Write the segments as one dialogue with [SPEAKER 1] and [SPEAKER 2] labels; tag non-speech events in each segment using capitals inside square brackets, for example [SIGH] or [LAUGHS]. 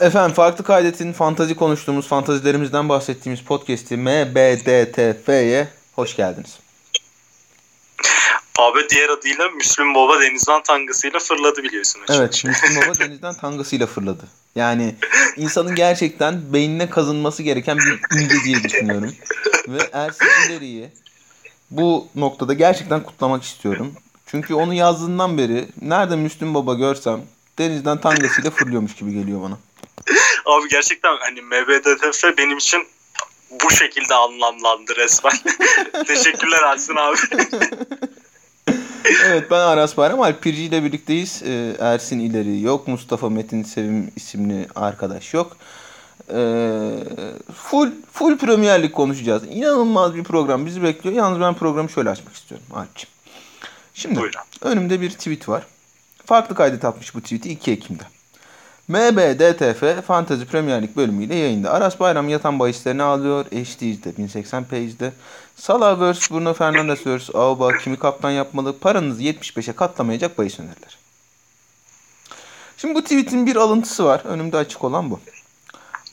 [SPEAKER 1] Efendim farklı kaydetin fantazi konuştuğumuz, fantazilerimizden bahsettiğimiz podcast'i MBDTF'ye hoş geldiniz.
[SPEAKER 2] Abi diğer adıyla Müslüm Baba denizden tangasıyla fırladı biliyorsun.
[SPEAKER 1] Açık. Evet Müslüm Baba [LAUGHS] denizden tangasıyla fırladı. Yani insanın gerçekten beynine kazınması gereken bir imge diye düşünüyorum. Ve Ersin İleri'yi bu noktada gerçekten kutlamak istiyorum. Çünkü onu yazdığından beri nerede Müslüm Baba görsem denizden tangasıyla fırlıyormuş gibi geliyor bana.
[SPEAKER 2] Abi gerçekten hani MBDTF benim için bu şekilde anlamlandı resmen. [LAUGHS] Teşekkürler Ersin abi.
[SPEAKER 1] evet ben Aras Bayram Alpirci ile birlikteyiz. Ee, Ersin ileri yok. Mustafa Metin Sevim isimli arkadaş yok. Ee, full full Premier Lig konuşacağız. İnanılmaz bir program bizi bekliyor. Yalnız ben programı şöyle açmak istiyorum Alp'ciğim. Şimdi Buyurun. önümde bir tweet var. Farklı kaydet atmış bu tweet'i 2 Ekim'de. MBDTF Fantasy Premier Lig bölümüyle yayında. Aras Bayram yatan bahislerini alıyor. HD'de 1080p'de. Salah vs. Bruno Fernandes vs. Auba kimi kaptan yapmalı? Paranızı 75'e katlamayacak bahis öneriler. Şimdi bu tweet'in bir alıntısı var. Önümde açık olan bu.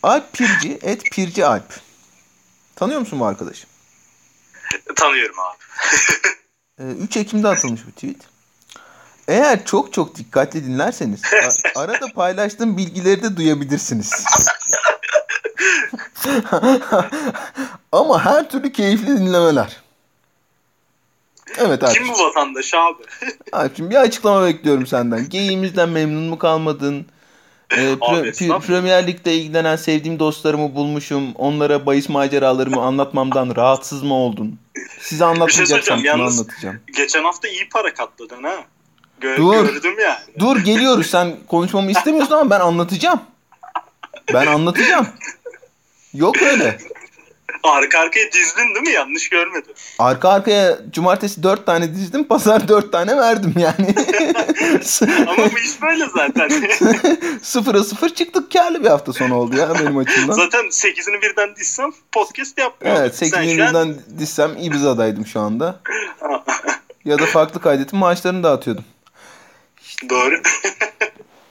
[SPEAKER 1] Alp Pirci, et Pirci Alp. Tanıyor musun bu arkadaşı?
[SPEAKER 2] Tanıyorum abi.
[SPEAKER 1] 3 Ekim'de atılmış bu tweet. Eğer çok çok dikkatli dinlerseniz [LAUGHS] arada paylaştığım bilgileri de duyabilirsiniz. [LAUGHS] Ama her türlü keyifli dinlemeler.
[SPEAKER 2] Evet abi. Kim bu vatandaş abi? [LAUGHS]
[SPEAKER 1] Abicim bir açıklama bekliyorum senden. Geyiğimizden memnun mu kalmadın? Ee, pre- pre- Premier Lig'de ilgilenen sevdiğim dostlarımı bulmuşum. Onlara bahis maceralarımı anlatmamdan rahatsız mı oldun? Size anlatmayacaksam şey anlatacağım.
[SPEAKER 2] Geçen hafta iyi para katladın ha. Gö- dur, gördüm yani.
[SPEAKER 1] Dur geliyoruz. Sen konuşmamı istemiyorsun ama ben anlatacağım. Ben anlatacağım. Yok öyle.
[SPEAKER 2] Arka arkaya dizdin değil mi? Yanlış görmedim.
[SPEAKER 1] Arka arkaya cumartesi dört tane dizdim. Pazar dört tane verdim yani. [LAUGHS]
[SPEAKER 2] Ama bu iş böyle zaten. [LAUGHS]
[SPEAKER 1] Sıfıra sıfır çıktık. Karlı bir hafta sonu oldu ya benim açımdan.
[SPEAKER 2] Zaten sekizini birden dizsem podcast yapmıyordum.
[SPEAKER 1] Evet sekizini birden an... dizsem Ibiza'daydım şu anda. [LAUGHS] ya da farklı kaydetim maaşlarını dağıtıyordum.
[SPEAKER 2] Doğru.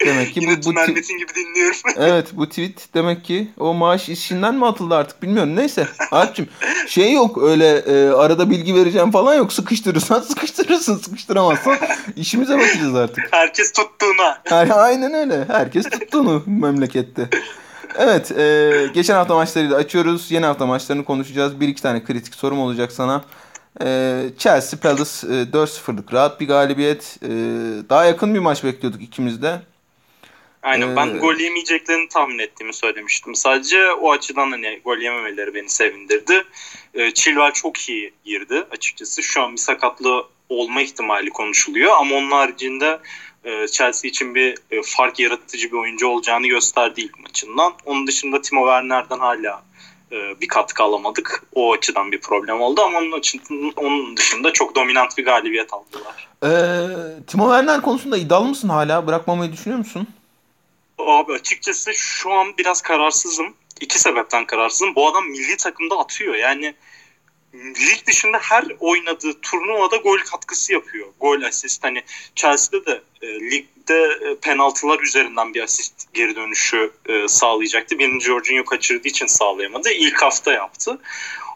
[SPEAKER 1] Demek ki bu, bu
[SPEAKER 2] Metin gibi dinliyorum. [LAUGHS]
[SPEAKER 1] evet bu tweet demek ki o maaş işinden mi atıldı artık bilmiyorum. Neyse Alp'cim şey yok öyle e, arada bilgi vereceğim falan yok. Sıkıştırırsan [LAUGHS] sıkıştırırsın sıkıştıramazsan işimize bakacağız artık.
[SPEAKER 2] Herkes tuttuğuna.
[SPEAKER 1] Her, aynen öyle. Herkes tuttuğunu memlekette. Evet e, geçen hafta maçları da açıyoruz. Yeni hafta maçlarını konuşacağız. Bir iki tane kritik sorum olacak sana. Ee, Chelsea Palace e, 4-0'lık rahat bir galibiyet. Ee, daha yakın bir maç bekliyorduk ikimiz de.
[SPEAKER 2] Aynen ee, ben gol yemeyeceklerini tahmin ettiğimi söylemiştim. Sadece o açıdan hani gol yememeleri beni sevindirdi. Ee, Chilwell çok iyi girdi açıkçası. Şu an bir sakatlığı olma ihtimali konuşuluyor ama onun haricinde e, Chelsea için bir e, fark yaratıcı bir oyuncu olacağını gösterdi ilk maçından. Onun dışında Timo Werner'den hala e, bir katkı alamadık. O açıdan bir problem oldu ama onun, açısından, onun dışında çok dominant bir galibiyet aldılar.
[SPEAKER 1] Ee, Timo Werner konusunda iddialı mısın hala? Bırakmamayı düşünüyor musun?
[SPEAKER 2] Abi açıkçası şu an biraz kararsızım. İki sebepten kararsızım. Bu adam milli takımda atıyor. Yani lig dışında her oynadığı turnuvada gol katkısı yapıyor. Gol asist hani Chelsea'de de e, ligde e, penaltılar üzerinden bir asist geri dönüşü e, sağlayacaktı. Birini Jorginho kaçırdığı için sağlayamadı. İlk hafta yaptı.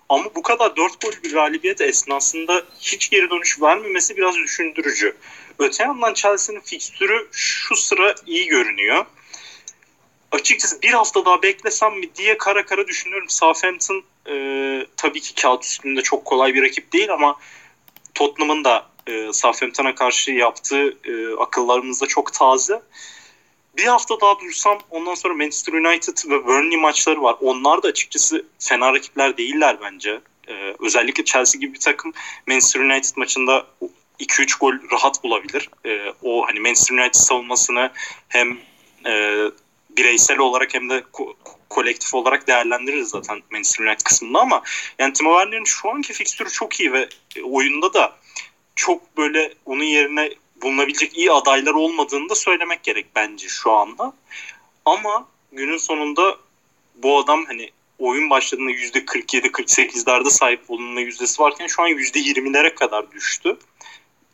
[SPEAKER 2] Ama bu kadar dört gol bir galibiyet esnasında hiç geri dönüş vermemesi biraz düşündürücü. Öte yandan Chelsea'nin fikstürü şu sıra iyi görünüyor açıkçası bir hafta daha beklesem mi diye kara kara düşünüyorum. Southampton e, tabii ki kağıt üstünde çok kolay bir rakip değil ama Tottenham'ın da e, Southampton'a karşı yaptığı e, akıllarımızda çok taze. Bir hafta daha dursam ondan sonra Manchester United ve Burnley maçları var. Onlar da açıkçası fena rakipler değiller bence. Ee, özellikle Chelsea gibi bir takım Manchester United maçında 2-3 gol rahat bulabilir. Ee, o hani Manchester United savunmasını hem e, bireysel olarak hem de ko- kolektif olarak değerlendiririz zaten Manchester United kısmında ama yani Timo Werner'in şu anki fikstürü çok iyi ve e, oyunda da çok böyle onun yerine bulunabilecek iyi adaylar olmadığını da söylemek gerek bence şu anda. Ama günün sonunda bu adam hani oyun başladığında %47-48'lerde sahip olunma yüzdesi varken şu an %20'lere kadar düştü.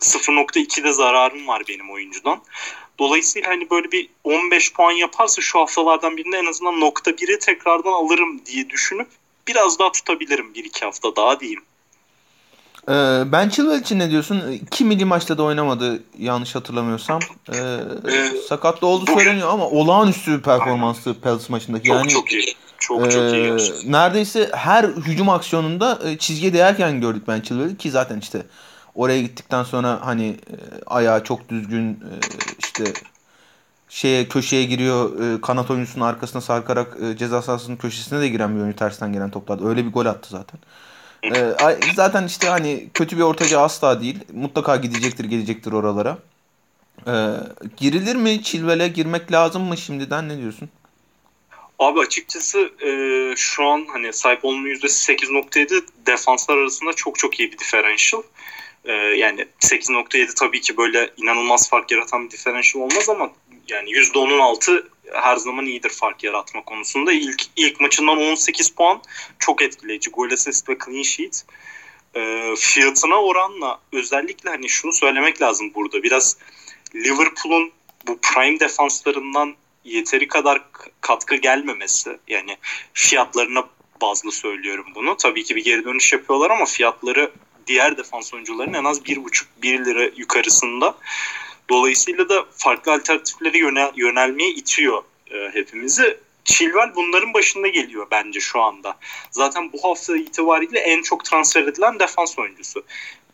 [SPEAKER 2] 0.2'de zararım var benim oyuncudan. Dolayısıyla hani böyle bir 15 puan yaparsa şu haftalardan birinde en azından nokta biri tekrardan alırım diye düşünüp biraz daha tutabilirim bir iki hafta daha diyeyim.
[SPEAKER 1] Ee, ben Chilwell için ne diyorsun? İki milli maçta da oynamadı yanlış hatırlamıyorsam. Ee, ee, sakatlı oldu bugün, söyleniyor ama olağanüstü bir performanstı Palace maçındaki.
[SPEAKER 2] Çok yani, çok iyi. Çok e, çok iyi
[SPEAKER 1] gerçekten. Neredeyse her hücum aksiyonunda e, çizgiye değerken gördük ben Chilwell'i ki zaten işte oraya gittikten sonra hani e, ayağı çok düzgün e, işte şeye köşeye giriyor e, kanat oyuncusunun arkasına sarkarak e, ceza sahasının köşesine de giren bir oyuncu tersten gelen toplarda. Öyle bir gol attı zaten. E, zaten işte hani kötü bir ortacı asla değil. Mutlaka gidecektir gelecektir oralara. E, girilir mi? Chilwell'e girmek lazım mı şimdiden? Ne diyorsun?
[SPEAKER 2] Abi açıkçası e, şu an hani sahip olma yüzdesi 8.7 defanslar arasında çok çok iyi bir differential. E, yani 8.7 tabii ki böyle inanılmaz fark yaratan bir differential olmaz ama yani %10'un altı her zaman iyidir fark yaratma konusunda. İlk, ilk maçından 18 puan çok etkileyici. Gol asist ve clean sheet. E, fiyatına oranla özellikle hani şunu söylemek lazım burada. Biraz Liverpool'un bu prime defanslarından yeteri kadar katkı gelmemesi yani fiyatlarına bazlı söylüyorum bunu. Tabii ki bir geri dönüş yapıyorlar ama fiyatları diğer defans oyuncuların en az 1,5-1 lira yukarısında. Dolayısıyla da farklı alternatiflere yönel, yönelmeye itiyor e, hepimizi. Chilwell bunların başında geliyor bence şu anda. Zaten bu hafta itibariyle en çok transfer edilen defans oyuncusu.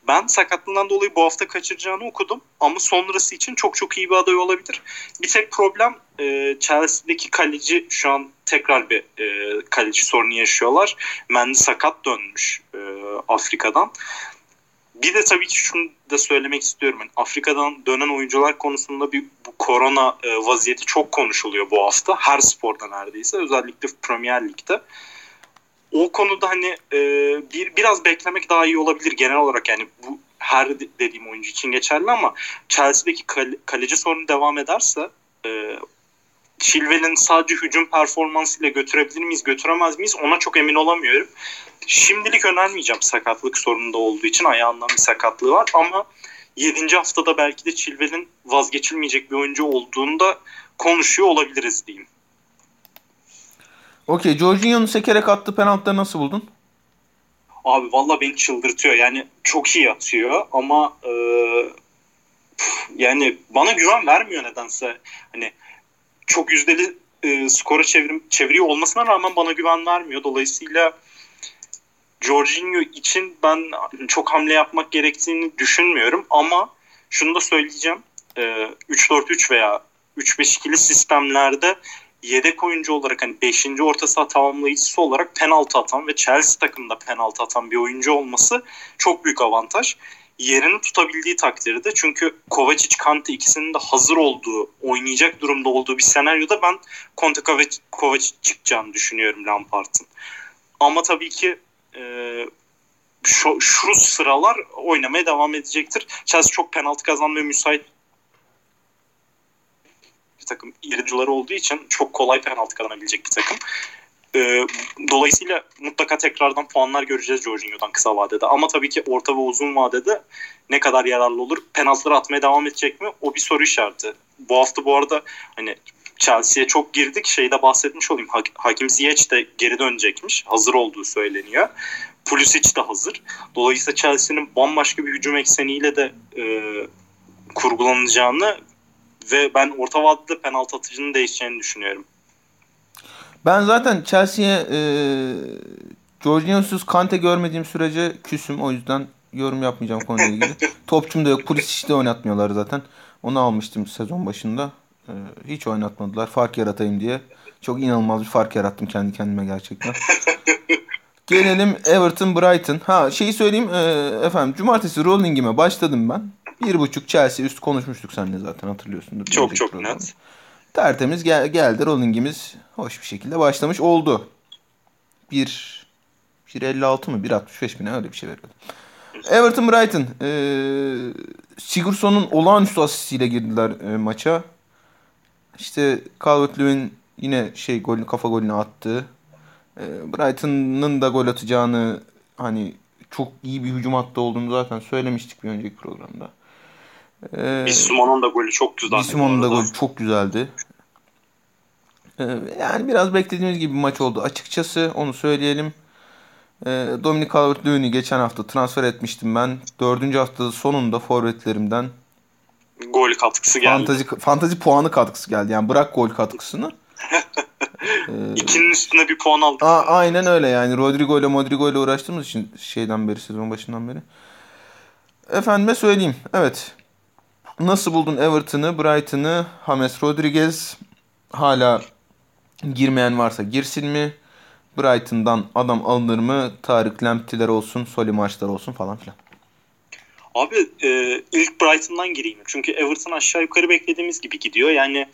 [SPEAKER 2] Ben sakatlığından dolayı bu hafta kaçıracağını okudum ama sonrası için çok çok iyi bir aday olabilir. Bir tek problem e, Chelsea'deki kaleci şu an tekrar bir e, kaleci sorunu yaşıyorlar. Mendy sakat dönmüş e, Afrika'dan. Bir de tabii ki şunu da söylemek istiyorum. Yani Afrika'dan dönen oyuncular konusunda bir bu korona e, vaziyeti çok konuşuluyor bu hafta. Her sporda neredeyse. Özellikle Premier Lig'de. O konuda hani e, bir biraz beklemek daha iyi olabilir genel olarak. Yani bu her dediğim oyuncu için geçerli ama Chelsea'deki kale, kaleci sorunu devam ederse e, Chilwell'in sadece hücum performansıyla götürebilir miyiz, götüremez miyiz ona çok emin olamıyorum. Şimdilik önermeyeceğim sakatlık sorununda olduğu için ayağından bir sakatlığı var ama 7. haftada belki de Chilwell'in vazgeçilmeyecek bir oyuncu olduğunda konuşuyor olabiliriz diyeyim.
[SPEAKER 1] Okey. Jorginho'nun sekerek attığı penaltıları nasıl buldun?
[SPEAKER 2] Abi valla beni çıldırtıyor. Yani çok iyi atıyor ama e, yani bana güven vermiyor nedense. Hani çok yüzdeli e, skora çevirim, çeviriyor olmasına rağmen bana güven vermiyor. Dolayısıyla Jorginho için ben çok hamle yapmak gerektiğini düşünmüyorum ama şunu da söyleyeceğim. E, 3-4-3 veya 3-5-2'li sistemlerde yedek oyuncu olarak hani 5. orta saha tamamlayıcısı olarak penaltı atan ve Chelsea takımında penaltı atan bir oyuncu olması çok büyük avantaj. Yerini tutabildiği takdirde çünkü Kovacic, Kante ikisinin de hazır olduğu, oynayacak durumda olduğu bir senaryoda ben Conte Kovacic çıkacağını düşünüyorum Lampard'ın. Ama tabii ki e, şu, şu sıralar oynamaya devam edecektir. Chelsea çok penaltı kazanmaya müsait takım yırıcıları olduğu için çok kolay penaltı kazanabilecek bir takım. E, dolayısıyla mutlaka tekrardan puanlar göreceğiz Jorginho'dan kısa vadede. Ama tabii ki orta ve uzun vadede ne kadar yararlı olur? Penaltıları atmaya devam edecek mi? O bir soru işareti. Bu hafta bu arada hani Chelsea'ye çok girdik. Şeyde bahsetmiş olayım. Hakim Ziyech de geri dönecekmiş. Hazır olduğu söyleniyor. Pulisic de hazır. Dolayısıyla Chelsea'nin bambaşka bir hücum ekseniyle de e, kurgulanacağını ve ben orta vadede penaltı atıcının değişeceğini düşünüyorum.
[SPEAKER 1] Ben zaten Chelsea'ye e, Jorginho'suz Kante görmediğim sürece küsüm. O yüzden yorum yapmayacağım konuyla ilgili. [LAUGHS] Topçum da yok. Pulisic'i de oynatmıyorlar zaten. Onu almıştım sezon başında. E, hiç oynatmadılar. Fark yaratayım diye. Çok inanılmaz bir fark yarattım kendi kendime gerçekten. [LAUGHS] Gelelim Everton Brighton. Ha şeyi söyleyeyim e, efendim. Cumartesi Rolling'ime başladım ben. Bir buçuk Chelsea üst konuşmuştuk seninle zaten hatırlıyorsundur.
[SPEAKER 2] Çok çok programı. net.
[SPEAKER 1] Tertemiz gel geldi Rolling'imiz hoş bir şekilde başlamış oldu. 1 1.56 mı 1.65 mi ne öyle bir şey veriyordu. Everton Brighton e, Sigurdsson'un olağanüstü asistiyle girdiler e, maça. İşte Calvert-Lewin yine şey golünü kafa golünü attı. E, Brighton'ın da gol atacağını hani çok iyi bir hücum hattı olduğunu zaten söylemiştik bir önceki programda. Ee,
[SPEAKER 2] da golü çok güzeldi.
[SPEAKER 1] Bissouma'nın da golü çok güzeldi. Ee, yani biraz beklediğimiz gibi bir maç oldu. Açıkçası onu söyleyelim. Ee, Dominic Calvert-Lewin'i geçen hafta transfer etmiştim ben. Dördüncü hafta sonunda forvetlerimden
[SPEAKER 2] gol katkısı geldi.
[SPEAKER 1] Fantazi, fantazi puanı katkısı geldi. Yani bırak gol katkısını.
[SPEAKER 2] ee, [LAUGHS] İkinin üstüne bir puan aldık.
[SPEAKER 1] A- aynen öyle yani. Rodrigo ile Modrigo ile uğraştığımız için şeyden beri, sezon başından beri. Efendime söyleyeyim. Evet. Nasıl buldun Everton'ı, Brighton'ı, James Rodriguez hala girmeyen varsa girsin mi? Brighton'dan adam alınır mı? Tarık Lamptey'ler olsun, Soli maçlar olsun falan filan.
[SPEAKER 2] Abi e, ilk Brighton'dan gireyim. Çünkü Everton aşağı yukarı beklediğimiz gibi gidiyor. Yani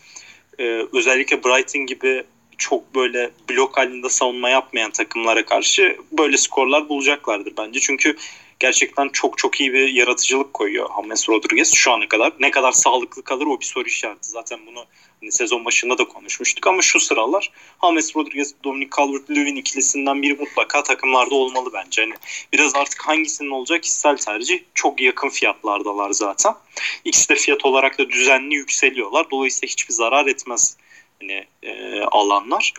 [SPEAKER 2] e, özellikle Brighton gibi çok böyle blok halinde savunma yapmayan takımlara karşı böyle skorlar bulacaklardır bence. Çünkü gerçekten çok çok iyi bir yaratıcılık koyuyor James Rodriguez şu ana kadar. Ne kadar sağlıklı kalır o bir soru işareti. Zaten bunu hani sezon başında da konuşmuştuk ama şu sıralar James Rodriguez, Dominic Calvert-Lewin ikilisinden biri mutlaka takımlarda olmalı bence. Hani biraz artık hangisinin olacak kişisel tercih. Çok yakın fiyatlardalar zaten. İkisi de fiyat olarak da düzenli yükseliyorlar. Dolayısıyla hiçbir zarar etmez hani e, alanlar.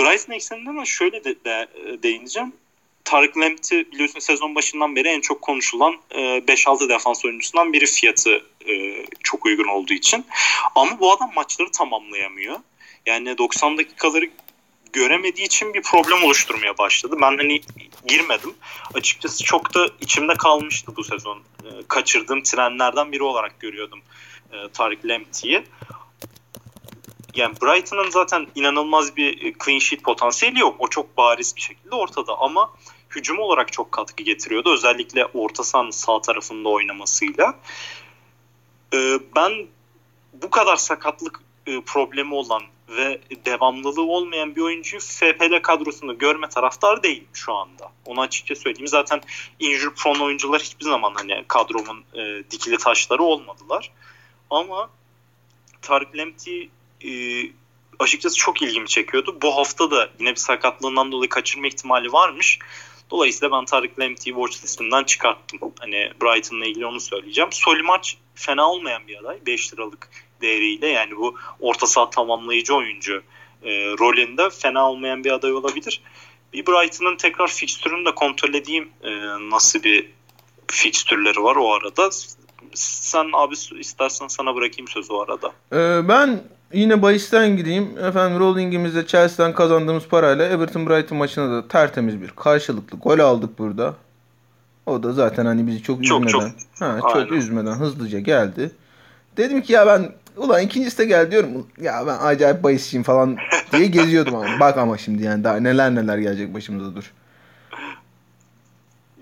[SPEAKER 2] Brighton ekseninde ama şöyle de, de değineceğim. Tarık Lamptey biliyorsun sezon başından beri en çok konuşulan e, 5-6 defans oyuncusundan biri fiyatı e, çok uygun olduğu için. Ama bu adam maçları tamamlayamıyor. Yani 90 dakikaları göremediği için bir problem oluşturmaya başladı. Ben hani girmedim. Açıkçası çok da içimde kalmıştı bu sezon. E, kaçırdığım trenlerden biri olarak görüyordum e, Tarık Lamptey'i yani Brighton'ın zaten inanılmaz bir clean sheet potansiyeli yok. O çok bariz bir şekilde ortada ama hücum olarak çok katkı getiriyordu. Özellikle orta sahanın sağ tarafında oynamasıyla. Ee, ben bu kadar sakatlık e, problemi olan ve devamlılığı olmayan bir oyuncuyu FPL kadrosunda görme taraftar değilim şu anda. Onu açıkça söyleyeyim. Zaten injury prone oyuncular hiçbir zaman hani kadromun e, dikili taşları olmadılar. Ama Tarık Lemti e, açıkçası çok ilgimi çekiyordu. Bu hafta da yine bir sakatlığından dolayı kaçırma ihtimali varmış. Dolayısıyla ben Tarık Lemti'yi watch listemden çıkarttım. Hani Brighton'la ilgili onu söyleyeceğim. Solimaç fena olmayan bir aday. 5 liralık değeriyle yani bu orta saha tamamlayıcı oyuncu e, rolünde fena olmayan bir aday olabilir. Bir Brighton'ın tekrar fikstürünü de kontrol edeyim e, nasıl bir fikstürleri var o arada. Sen abi istersen sana bırakayım sözü o arada.
[SPEAKER 1] Ee, ben yine bahisten gideyim. Efendim Rolling'imizde Chelsea'den kazandığımız parayla Everton Brighton maçına da tertemiz bir karşılıklı gol aldık burada. O da zaten hani bizi çok, çok üzmeden, çok, ha, çok aynen. üzmeden hızlıca geldi. Dedim ki ya ben ulan ikincisi de gel diyorum. Ya ben acayip bahisçiyim falan diye geziyordum ama. Bak ama şimdi yani daha neler neler gelecek başımıza dur.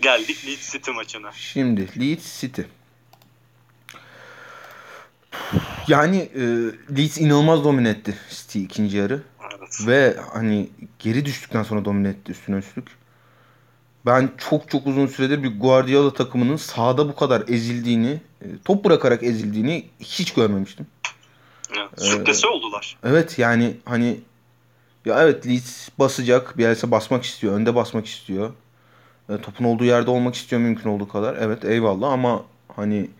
[SPEAKER 2] Geldik Leeds City maçına.
[SPEAKER 1] Şimdi Leeds City. Yani e, Leeds inanılmaz domine etti City ikinci yarı. Evet. Ve hani geri düştükten sonra domine etti üstüne üstlük. Ben çok çok uzun süredir bir Guardiola takımının sahada bu kadar ezildiğini, e, top bırakarak ezildiğini hiç görmemiştim.
[SPEAKER 2] Evet, ee, oldular.
[SPEAKER 1] Evet yani hani ya evet Leeds basacak. Bielsa basmak istiyor. Önde basmak istiyor. E, topun olduğu yerde olmak istiyor mümkün olduğu kadar. Evet eyvallah ama hani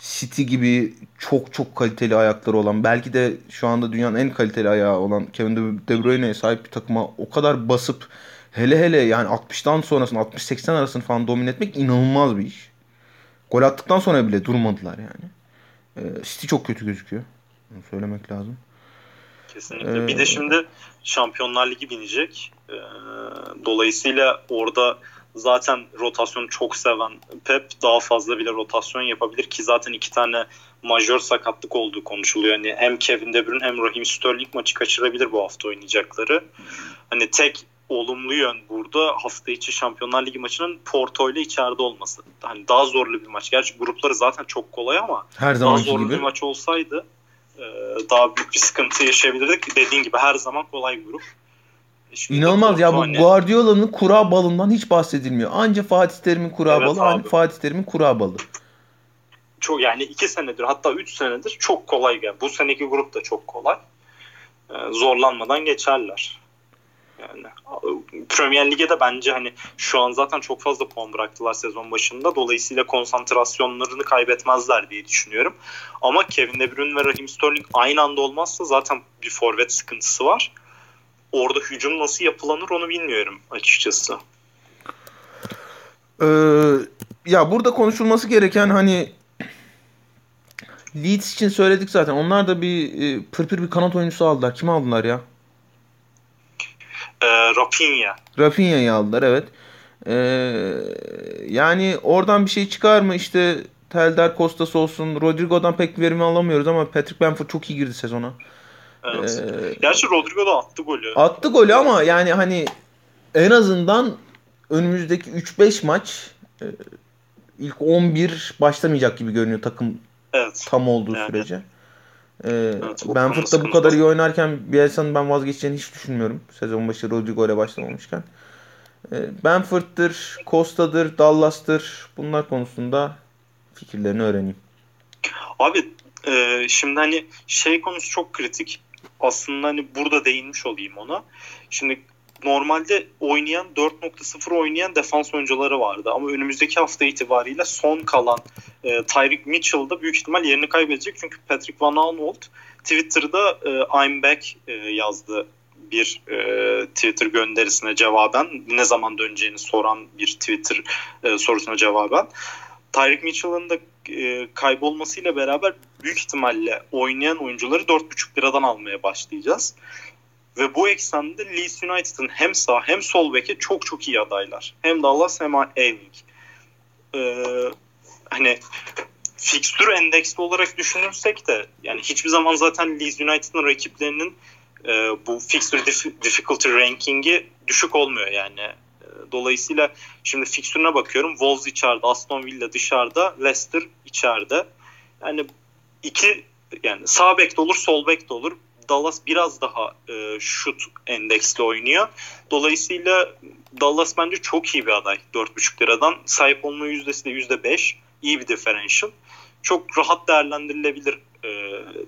[SPEAKER 1] City gibi çok çok kaliteli ayakları olan belki de şu anda dünyanın en kaliteli ayağı olan Kevin De Bruyne'ye sahip bir takıma o kadar basıp hele hele yani 60'tan sonrasını 60-80 arasını falan domine etmek inanılmaz bir iş. Gol attıktan sonra bile durmadılar yani. Ee, City çok kötü gözüküyor. Bunu söylemek lazım.
[SPEAKER 2] Kesinlikle. Ee, bir de şimdi Şampiyonlar Ligi binecek. Ee, dolayısıyla orada zaten rotasyonu çok seven Pep daha fazla bile rotasyon yapabilir ki zaten iki tane majör sakatlık olduğu konuşuluyor. Yani hem Kevin De Bruyne hem Raheem Sterling maçı kaçırabilir bu hafta oynayacakları. Hani tek olumlu yön burada hafta içi Şampiyonlar Ligi maçının Porto ile içeride olması. Hani daha zorlu bir maç. Gerçi grupları zaten çok kolay ama
[SPEAKER 1] her
[SPEAKER 2] daha zorlu gibi. bir maç olsaydı e, daha büyük bir sıkıntı yaşayabilirdik. Dediğin gibi her zaman kolay grup.
[SPEAKER 1] Şimdi İnanılmaz ya bu hani... Guardiola'nın kura balından hiç bahsedilmiyor. Anca Fatih Terim'in kura evet, balı, anca Fatih Terim'in kura balı.
[SPEAKER 2] Çok yani iki senedir hatta üç senedir çok kolay. Yani bu seneki grup da çok kolay. Ee, zorlanmadan geçerler. Yani yani. Premier Lig'e de bence hani şu an zaten çok fazla puan bıraktılar sezon başında. Dolayısıyla konsantrasyonlarını kaybetmezler diye düşünüyorum. Ama Kevin De Bruyne ve Raheem Sterling aynı anda olmazsa zaten bir forvet sıkıntısı var. Orada hücum nasıl yapılanır onu bilmiyorum açıkçası.
[SPEAKER 1] Ee, ya burada konuşulması gereken hani Leeds için söyledik zaten. Onlar da bir e, pırpır bir kanat oyuncusu aldılar. Kim aldılar ya?
[SPEAKER 2] E, Rafinha.
[SPEAKER 1] Rafinha'yı aldılar evet. E, yani oradan bir şey çıkar mı? İşte Telder Costas olsun. Rodrigo'dan pek verimi alamıyoruz ama Patrick Bamford çok iyi girdi sezona.
[SPEAKER 2] Evet. Ee, Gerçi Rodrigo da attı golü.
[SPEAKER 1] Attı golü ama yani hani en azından önümüzdeki 3-5 maç e, ilk 11 başlamayacak gibi görünüyor takım
[SPEAKER 2] evet.
[SPEAKER 1] tam olduğu yani. sürece. Ee, evet, da bu kadar iyi oynarken Bielsa'nın ben vazgeçeceğini hiç düşünmüyorum. Sezon başı Rodrigo ile başlamamışken. Ee, Benford'dır, Costa'dır, Dallas'tır bunlar konusunda fikirlerini öğreneyim.
[SPEAKER 2] Abi e, şimdi hani şey konusu çok kritik. Aslında hani burada değinmiş olayım ona. Şimdi normalde oynayan 4.0 oynayan defans oyuncuları vardı. Ama önümüzdeki hafta itibariyle son kalan e, Tyreek Mitchell da büyük ihtimal yerini kaybedecek. Çünkü Patrick Van Aanholt Twitter'da e, I'm back e, yazdı bir e, Twitter gönderisine cevaben ne zaman döneceğini soran bir Twitter e, sorusuna cevaben Tyreek Mitchell'ın da e, kaybolmasıyla beraber büyük ihtimalle oynayan oyuncuları 4.5 liradan almaya başlayacağız. Ve bu eksende Leeds United'ın hem sağ hem sol beke çok çok iyi adaylar. Hem Dallas hem Ewing. Ee, hani fikstür endeksli olarak düşünürsek de yani hiçbir zaman zaten Leeds United'ın rakiplerinin e, bu fixture difficulty rankingi düşük olmuyor yani. Dolayısıyla şimdi fikstürüne bakıyorum. Wolves içeride, Aston Villa dışarıda, Leicester içeride. Yani iki yani sağ bek de olur, sol bek de olur. Dallas biraz daha e, şut endeksli oynuyor. Dolayısıyla Dallas bence çok iyi bir aday 4.5 liradan. Sahip olma yüzdesi de %5. İyi bir differential. Çok rahat değerlendirilebilir. E,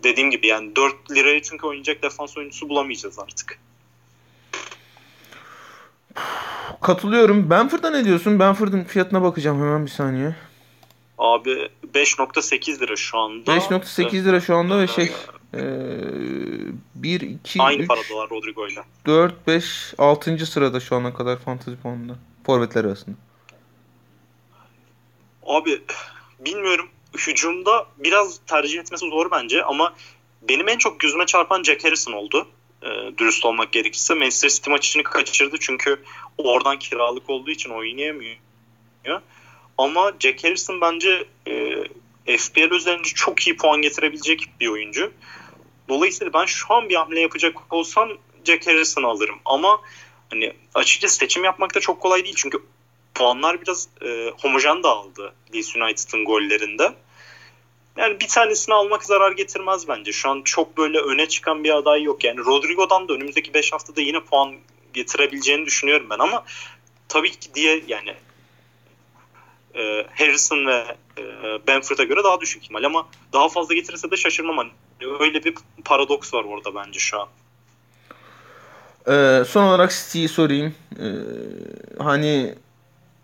[SPEAKER 2] dediğim gibi yani 4 liraya çünkü oynayacak defans oyuncusu bulamayacağız artık.
[SPEAKER 1] Katılıyorum. Benford'a ne diyorsun? Benford'un fiyatına bakacağım hemen bir saniye.
[SPEAKER 2] Abi 5.8 lira şu anda.
[SPEAKER 1] 5.8 lira şu anda ve şey ee, 1, 2,
[SPEAKER 2] Aynı 3, paradalar Rodrigo ile.
[SPEAKER 1] 4, 5, 6. sırada şu ana kadar fantasy puanında. Forvetler arasında.
[SPEAKER 2] Abi bilmiyorum. Hücumda biraz tercih etmesi zor bence ama benim en çok gözüme çarpan Jack Harrison oldu. E, dürüst olmak gerekirse. Manchester City maçını kaçırdı çünkü oradan kiralık olduğu için oynayamıyor. Ama Jack Harrison bence e, FPL özelinde çok iyi puan getirebilecek bir oyuncu. Dolayısıyla ben şu an bir hamle yapacak olsam Jack Harrison'ı alırım. Ama hani açıkçası seçim yapmak da çok kolay değil. Çünkü puanlar biraz e, homojen dağıldı Leeds United'ın gollerinde. Yani bir tanesini almak zarar getirmez bence. Şu an çok böyle öne çıkan bir aday yok. Yani Rodrigo'dan da önümüzdeki 5 haftada yine puan getirebileceğini düşünüyorum ben ama tabii ki diye yani e, Harrison ve e, Benford'a göre daha düşük ihtimal ama daha fazla getirirse de şaşırmam. Hani öyle bir paradoks var orada bence şu an.
[SPEAKER 1] Ee, son olarak City'yi sorayım. Ee, hani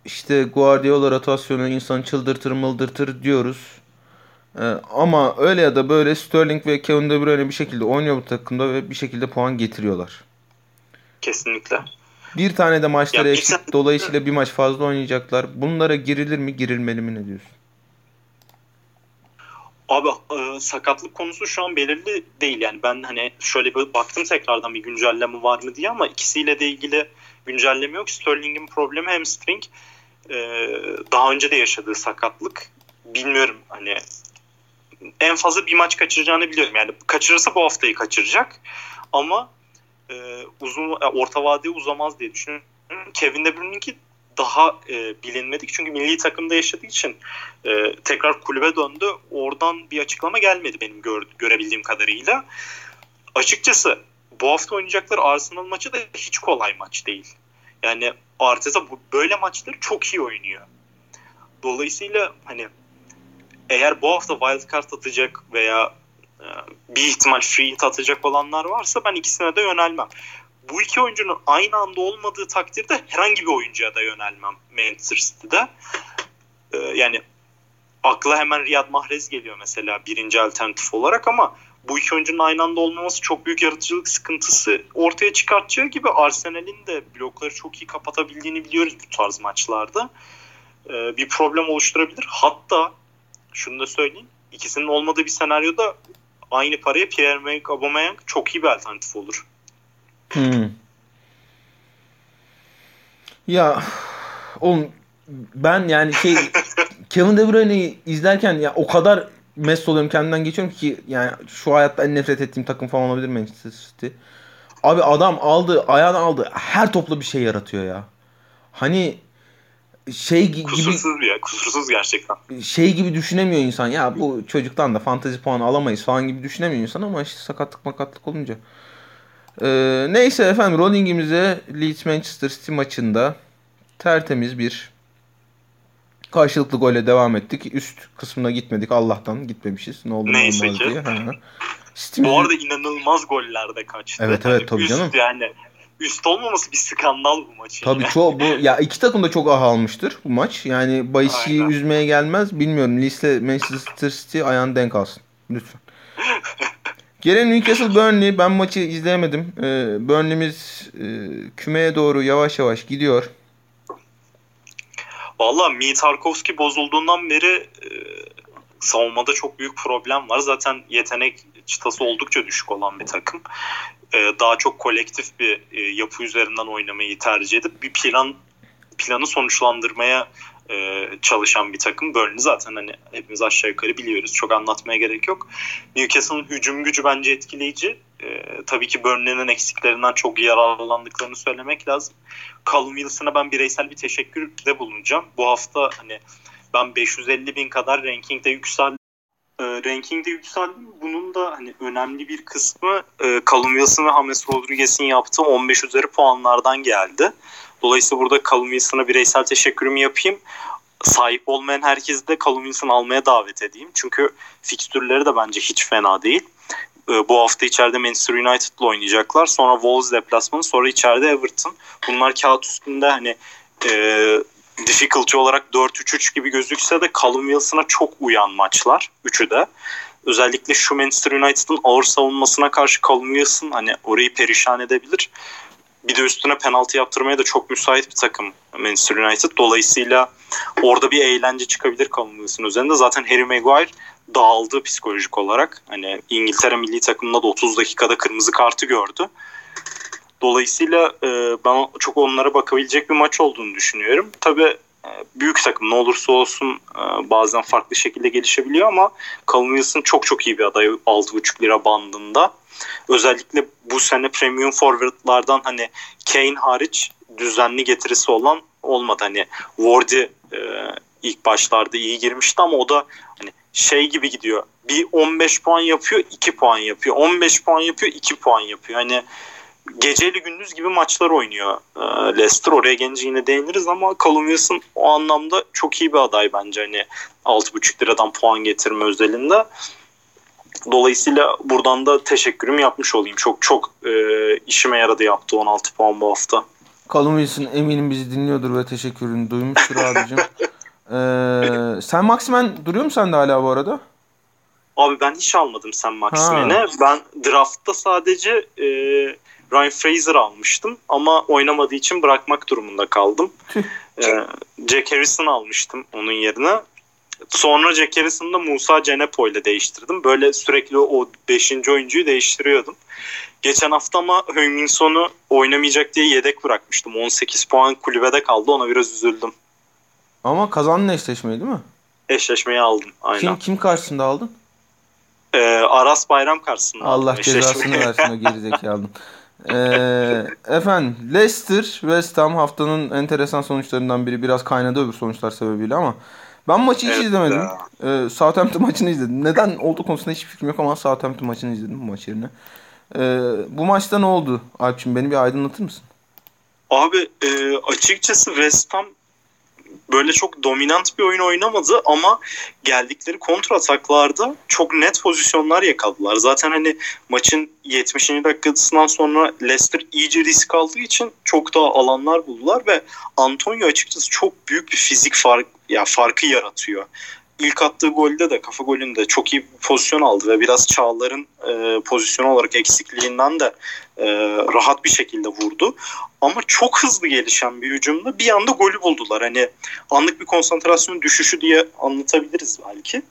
[SPEAKER 1] işte Guardiola rotasyonu insan çıldırtır mıldırtır diyoruz. Ee, ama öyle ya da böyle Sterling ve Kevin De Bruyne bir şekilde oynuyor bu takımda ve bir şekilde puan getiriyorlar.
[SPEAKER 2] Kesinlikle.
[SPEAKER 1] Bir tane de maçları eksik. Sen... Dolayısıyla bir maç fazla oynayacaklar. Bunlara girilir mi, girilmeli mi ne diyorsun?
[SPEAKER 2] Abi e, sakatlık konusu şu an belirli değil. Yani ben hani şöyle bir baktım tekrardan bir güncelleme var mı diye ama ikisiyle de ilgili güncelleme yok. Sterling'in problemi hamstring. E, daha önce de yaşadığı sakatlık. Bilmiyorum hani en fazla bir maç kaçıracağını biliyorum. Yani kaçırırsa bu haftayı kaçıracak. Ama e, uzun e, orta vadeye uzamaz diye düşünüyorum. Kevin De Bruyne'ninki daha e, bilinmedik çünkü milli takımda yaşadığı için e, tekrar kulübe döndü. Oradan bir açıklama gelmedi benim gör, görebildiğim kadarıyla. Açıkçası bu hafta oynayacakları Arsenal maçı da hiç kolay maç değil. Yani Arteta bu, böyle maçları çok iyi oynuyor. Dolayısıyla hani eğer bu hafta wild card atacak veya e, bir ihtimal free hit atacak olanlar varsa ben ikisine de yönelmem. bu iki oyuncunun aynı anda olmadığı takdirde herhangi bir oyuncuya da yönelmem Manchester City'de. Ee, yani akla hemen Riyad Mahrez geliyor mesela birinci alternatif olarak ama bu iki oyuncunun aynı anda olmaması çok büyük yaratıcılık sıkıntısı ortaya çıkartacağı gibi Arsenal'in de blokları çok iyi kapatabildiğini biliyoruz bu tarz maçlarda. Ee, bir problem oluşturabilir. Hatta şunu da söyleyeyim. ikisinin olmadığı bir senaryoda aynı paraya Pierre-Emerick Aubameyang çok iyi bir alternatif olur.
[SPEAKER 1] Hmm. Ya oğlum ben yani şey [LAUGHS] Kevin De Bruyne'yi izlerken ya o kadar mest oluyorum kendimden geçiyorum ki yani şu hayatta en nefret ettiğim takım falan olabilir Manchester City. Abi adam aldı, ayağına aldı. Her topla bir şey yaratıyor ya. Hani şey gibi
[SPEAKER 2] kusursuz ya, kusursuz gerçekten.
[SPEAKER 1] Şey gibi düşünemiyor insan. Ya bu çocuktan da fantezi puanı alamayız falan gibi düşünemiyor insan ama işte sakatlık makatlık olunca. Ee, neyse efendim rollingimize Leeds Manchester City maçında tertemiz bir karşılıklı golle devam ettik. Üst kısmına gitmedik Allah'tan gitmemişiz. Ne oldu
[SPEAKER 2] Neyse
[SPEAKER 1] olmaz
[SPEAKER 2] ki.
[SPEAKER 1] diye.
[SPEAKER 2] Bu arada inanılmaz goller de kaçtı.
[SPEAKER 1] Evet evet tabii
[SPEAKER 2] üst
[SPEAKER 1] canım.
[SPEAKER 2] Yani üst olmaması bir skandal bu maçın.
[SPEAKER 1] Tabii
[SPEAKER 2] yani.
[SPEAKER 1] çok bu ya iki takım da çok ah almıştır bu maç. Yani Bayishi'yi
[SPEAKER 2] Aynen.
[SPEAKER 1] üzmeye gelmez. Bilmiyorum. Leeds'le Manchester City ayağını denk alsın. Lütfen. [LAUGHS] Gelen Newcastle Burnley. Ben maçı izleyemedim. Ee, Burnley'miz e, kümeye doğru yavaş yavaş gidiyor.
[SPEAKER 2] Valla Mi Tarkovski bozulduğundan beri e, savunmada çok büyük problem var. Zaten yetenek çıtası oldukça düşük olan bir takım. E, daha çok kolektif bir e, yapı üzerinden oynamayı tercih edip bir plan planı sonuçlandırmaya e, çalışan bir takım. Burnley zaten hani hepimiz aşağı yukarı biliyoruz. Çok anlatmaya gerek yok. Newcastle'ın hücum gücü bence etkileyici. E, tabii ki Burnley'nin eksiklerinden çok yararlandıklarını söylemek lazım. Callum Wilson'a ben bireysel bir teşekkürde bulunacağım. Bu hafta hani ben 550 bin kadar rankingde yükseldim. E, rankingde yükseldim. Bunun da hani önemli bir kısmı e, Callum Wilson ve James Rodriguez'in yaptığı 15 üzeri puanlardan geldi. Dolayısıyla burada Callum Wilson'a bireysel teşekkürümü yapayım. Sahip olmayan herkesi de Callum Wilson almaya davet edeyim. Çünkü fikstürleri de bence hiç fena değil. Ee, Bu hafta içeride Manchester United'la oynayacaklar. Sonra Wolves deplasmanı, sonra içeride Everton. Bunlar kağıt üstünde hani e, difficulty olarak 4-3-3 gibi gözükse de Callum Wilson'a çok uyan maçlar. Üçü de. Özellikle şu Manchester United'ın ağır savunmasına karşı Callum Wilson hani orayı perişan edebilir. Bir de üstüne penaltı yaptırmaya da çok müsait bir takım Manchester United. Dolayısıyla orada bir eğlence çıkabilir Callum Wilson üzerinde. Zaten Harry Maguire dağıldı psikolojik olarak. Hani İngiltere milli takımında da 30 dakikada kırmızı kartı gördü. Dolayısıyla e, ben çok onlara bakabilecek bir maç olduğunu düşünüyorum. Tabii e, büyük takım ne olursa olsun e, bazen farklı şekilde gelişebiliyor ama Callum Wilson çok çok iyi bir aday 6,5 lira bandında. Özellikle bu sene premium forwardlardan hani Kane hariç düzenli getirisi olan olmadı. Hani Wardy e, ilk başlarda iyi girmişti ama o da hani şey gibi gidiyor. Bir 15 puan yapıyor, 2 puan yapıyor. 15 puan yapıyor, 2 puan yapıyor. Hani geceli gündüz gibi maçlar oynuyor e, Leicester. Oraya gelince yine değiniriz ama Callum Wilson o anlamda çok iyi bir aday bence. Hani 6,5 liradan puan getirme özelinde. Dolayısıyla buradan da teşekkürümü yapmış olayım. Çok çok e, işime yaradı yaptı 16 puan bu hafta.
[SPEAKER 1] Callum Wilson eminim bizi dinliyordur ve teşekkürünü duymuştur abicim. ee, [LAUGHS] sen Maximen duruyor mu sende hala bu arada?
[SPEAKER 2] Abi ben hiç almadım sen Maximen'i. Ben draftta sadece e, Ryan Fraser almıştım ama oynamadığı için bırakmak durumunda kaldım. e, Jack Harrison almıştım onun yerine. Sonra Jack Harrison'ı da Musa Cenepo ile değiştirdim. Böyle sürekli o 5. oyuncuyu değiştiriyordum. Geçen hafta ama Hönginson'u oynamayacak diye yedek bırakmıştım. 18 puan kulübede kaldı. Ona biraz üzüldüm.
[SPEAKER 1] Ama kazandın eşleşmeyi değil mi?
[SPEAKER 2] Eşleşmeyi aldım. Aynen.
[SPEAKER 1] Kim kim karşısında aldın?
[SPEAKER 2] Ee, Aras Bayram karşısında
[SPEAKER 1] Allah
[SPEAKER 2] aldım
[SPEAKER 1] cezasını versin o [LAUGHS] gerizekalının. Ee, efendim Leicester West Ham haftanın enteresan sonuçlarından biri biraz kaynadı öbür sonuçlar sebebiyle ama ben maçı hiç
[SPEAKER 2] Evet
[SPEAKER 1] izlemedim. Ee, Southampton maçını izledim. Neden olduğu konusunda hiçbir fikrim yok ama Southampton maçını izledim bu maç yerine. Ee, bu maçta ne oldu Alpçin beni bir aydınlatır mısın?
[SPEAKER 2] Abi e, açıkçası West Ham böyle çok dominant bir oyun oynamadı ama geldikleri kontra ataklarda çok net pozisyonlar yakaladılar. Zaten hani maçın 70. dakikasından sonra Leicester iyice risk aldığı için çok daha alanlar buldular ve Antonio açıkçası çok büyük bir fizik fark ya farkı yaratıyor ilk attığı golde de kafa golünde çok iyi bir pozisyon aldı ve biraz Çağlar'ın e, pozisyon olarak eksikliğinden de e, rahat bir şekilde vurdu. Ama çok hızlı gelişen bir hücumda bir anda golü buldular. Hani anlık bir konsantrasyon düşüşü diye anlatabiliriz belki.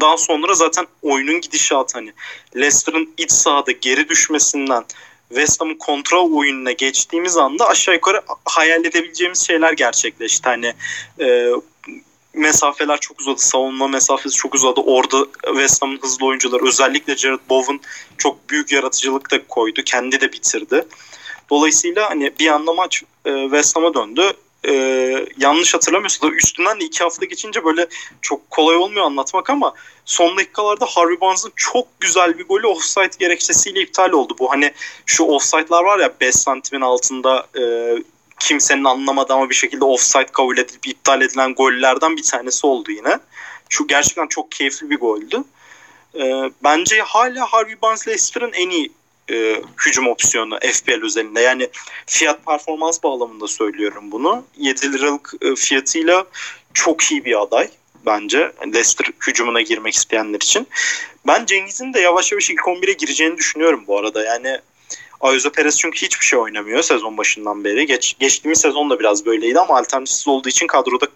[SPEAKER 2] Daha sonra zaten oyunun gidişatı hani Leicester'ın iç sahada geri düşmesinden West Ham'ın kontrol oyununa geçtiğimiz anda aşağı yukarı hayal edebileceğimiz şeyler gerçekleşti. Hani e, mesafeler çok uzadı. Savunma mesafesi çok uzadı. Orada West Ham'ın hızlı oyuncuları özellikle Jared Bowen çok büyük yaratıcılık da koydu. Kendi de bitirdi. Dolayısıyla hani bir anda maç e, West Ham'a döndü. E, yanlış hatırlamıyorsam da üstünden de iki hafta geçince böyle çok kolay olmuyor anlatmak ama son dakikalarda Harvey Barnes'ın çok güzel bir golü offside gerekçesiyle iptal oldu. Bu hani şu offside'lar var ya 5 santimin altında e, kimsenin anlamadığı ama bir şekilde offside kabul edilip iptal edilen gollerden bir tanesi oldu yine. Şu gerçekten çok keyifli bir goldü. E, bence hala Harvey Barnes Leicester'ın en iyi e, hücum opsiyonu FPL özelinde. Yani fiyat performans bağlamında söylüyorum bunu. 7 liralık e, fiyatıyla çok iyi bir aday bence Leicester hücumuna girmek isteyenler için. Ben Cengiz'in de yavaş yavaş ilk 11'e gireceğini düşünüyorum bu arada. Yani Ayuso Perez çünkü hiçbir şey oynamıyor sezon başından beri. Geç, geçtiğimiz sezon da biraz böyleydi ama alternatifsiz olduğu için kadroda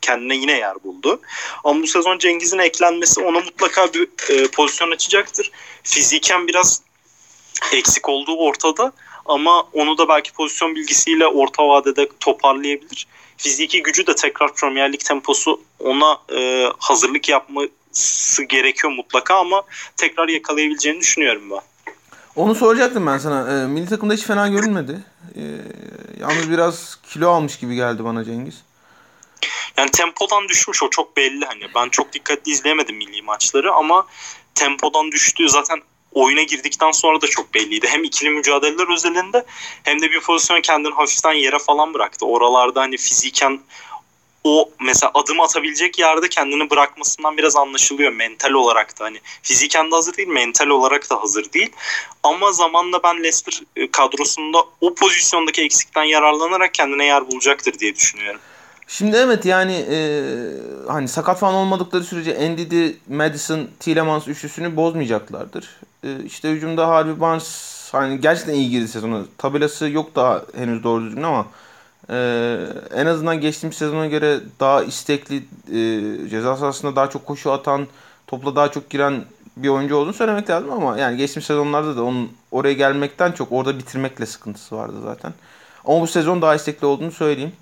[SPEAKER 2] kendine yine yer buldu. Ama bu sezon Cengiz'in eklenmesi ona mutlaka bir e, pozisyon açacaktır. Fiziken biraz eksik olduğu ortada ama onu da belki pozisyon bilgisiyle orta vadede toparlayabilir. Fiziki gücü de tekrar Premier Lig temposu ona e, hazırlık yapması gerekiyor mutlaka ama tekrar yakalayabileceğini düşünüyorum ben.
[SPEAKER 1] Onu soracaktım ben sana. E, milli takımda hiç fena görünmedi. E, yalnız biraz kilo almış gibi geldi bana Cengiz.
[SPEAKER 2] Yani tempodan düşmüş o çok belli hani. Ben çok dikkatli izleyemedim milli maçları ama tempodan düştüğü zaten oyuna girdikten sonra da çok belliydi. Hem ikili mücadeleler özelinde hem de bir pozisyon kendini hafiften yere falan bıraktı. Oralarda hani fiziken o mesela adım atabilecek yerde kendini bırakmasından biraz anlaşılıyor mental olarak da hani fiziken de hazır değil mental olarak da hazır değil ama zamanla ben Leicester e, kadrosunda o pozisyondaki eksikten yararlanarak kendine yer bulacaktır diye düşünüyorum.
[SPEAKER 1] Şimdi evet yani e, hani sakat falan olmadıkları sürece Ndidi, Madison, Tielemans üçlüsünü bozmayacaklardır. E, işte hücumda Harvey Barnes hani gerçekten iyi girdi sezonu. Tabelası yok daha henüz doğru düzgün ama ee, en azından geçtiğimiz sezona göre daha istekli, e, ceza sahasında daha çok koşu atan, topla daha çok giren bir oyuncu olduğunu söylemek lazım ama yani geçtiğimiz sezonlarda da onun oraya gelmekten çok orada bitirmekle sıkıntısı vardı zaten. Ama bu sezon daha istekli olduğunu söyleyeyim.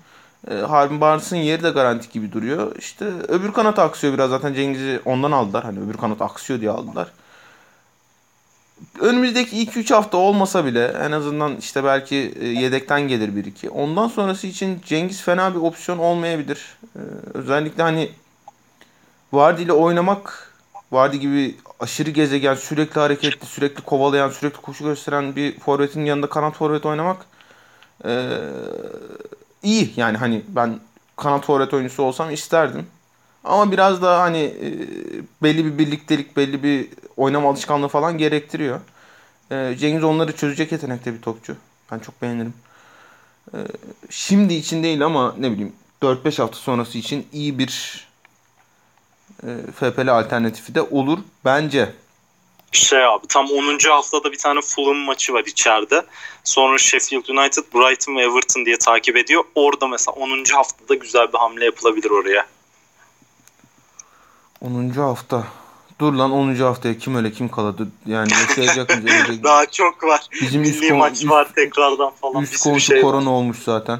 [SPEAKER 1] E, Harvey Barnes'ın yeri de garanti gibi duruyor. İşte öbür kanat aksıyor biraz zaten Cengiz'i ondan aldılar. Hani öbür kanat aksıyor diye aldılar önümüzdeki 2-3 hafta olmasa bile en azından işte belki e, yedekten gelir 1-2. Ondan sonrası için Cengiz fena bir opsiyon olmayabilir. Ee, özellikle hani Vardy ile oynamak Vardy gibi aşırı gezegen, sürekli hareketli, sürekli kovalayan, sürekli koşu gösteren bir forvetin yanında kanat forvet oynamak ee, iyi. Yani hani ben kanat forvet oyuncusu olsam isterdim. Ama biraz da hani e, belli bir birliktelik, belli bir oynama alışkanlığı falan gerektiriyor. E, Cengiz onları çözecek yetenekte bir topçu. Ben çok beğenirim. E, şimdi için değil ama ne bileyim 4-5 hafta sonrası için iyi bir FPL alternatifi de olur bence.
[SPEAKER 2] Şey abi tam 10. haftada bir tane Fulham maçı var içeride. Sonra Sheffield United, Brighton ve Everton diye takip ediyor. Orada mesela 10. haftada güzel bir hamle yapılabilir oraya.
[SPEAKER 1] 10. hafta. Dur lan 10. haftaya kim öyle kim kaladı? Yani yaşayacak mı? [LAUGHS]
[SPEAKER 2] Daha çok var. Bizim Milli üst maç üst, var tekrardan falan.
[SPEAKER 1] Üst komşu şey korona var. olmuş zaten.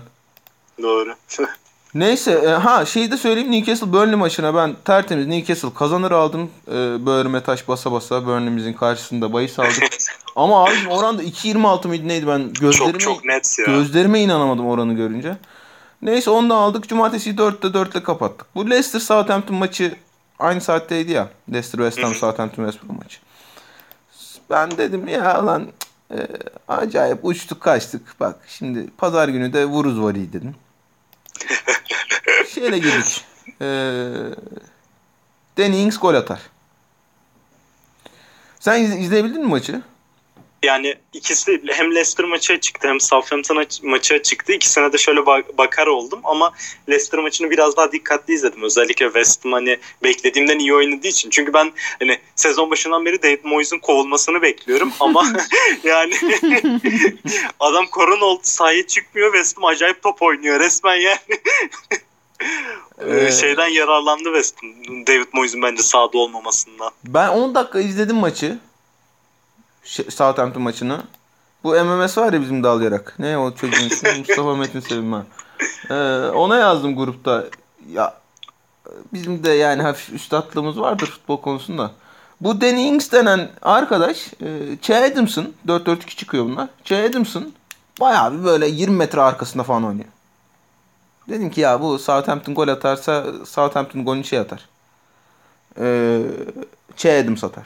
[SPEAKER 2] Doğru. [LAUGHS]
[SPEAKER 1] Neyse e, ha şeyi de söyleyeyim Newcastle Burnley maçına ben tertemiz Newcastle kazanır aldım. E, böğrüme taş basa basa Burnley'mizin karşısında bahis aldım. [LAUGHS] Ama abi oranda 2.26 mıydı neydi ben gözlerime, çok, çok net ya. gözlerime inanamadım oranı görünce. Neyse onu da aldık. Cumartesi 4'te 4'le kapattık. Bu Leicester Southampton maçı aynı saatteydi ya. Leicester West Ham Southampton West Brom maçı. Ben dedim ya lan e, acayip uçtuk kaçtık. Bak şimdi pazar günü de vuruz var iyi dedim. şeyle girdik. Ee, Danny Ings gol atar. Sen iz- izleyebildin mi maçı?
[SPEAKER 2] Yani ikisi hem Leicester maçı çıktı hem Southampton aç- maçı çıktı. İkisine de şöyle bak- bakar oldum ama Leicester maçını biraz daha dikkatli izledim. Özellikle West Ham hani beklediğimden iyi oynadığı için. Çünkü ben hani sezon başından beri David Moyes'un kovulmasını bekliyorum ama [LAUGHS] [LAUGHS] yani [LAUGHS] adam korona oldu sahaya çıkmıyor. West Ham acayip top oynuyor resmen yani.
[SPEAKER 1] Ee,
[SPEAKER 2] Şeyden yararlandı West Ham. David Moyes'un bence sahada olmamasından.
[SPEAKER 1] Ben 10 dakika izledim maçı. Southampton maçını. Bu MMS var ya bizim dalayarak. Ne o çocuğun ismi? [LAUGHS] Mustafa Metin Sevim ha. Ee, ona yazdım grupta. Ya bizim de yani hafif üstadlığımız vardır futbol konusunda. Bu Danny Ings denen arkadaş e, Che Adams'ın 4-4-2 çıkıyor bunlar. Che Adams'ın bayağı bir böyle 20 metre arkasında falan oynuyor. Dedim ki ya bu Southampton gol atarsa Southampton golünü şey atar. Ee, Che Adams atar.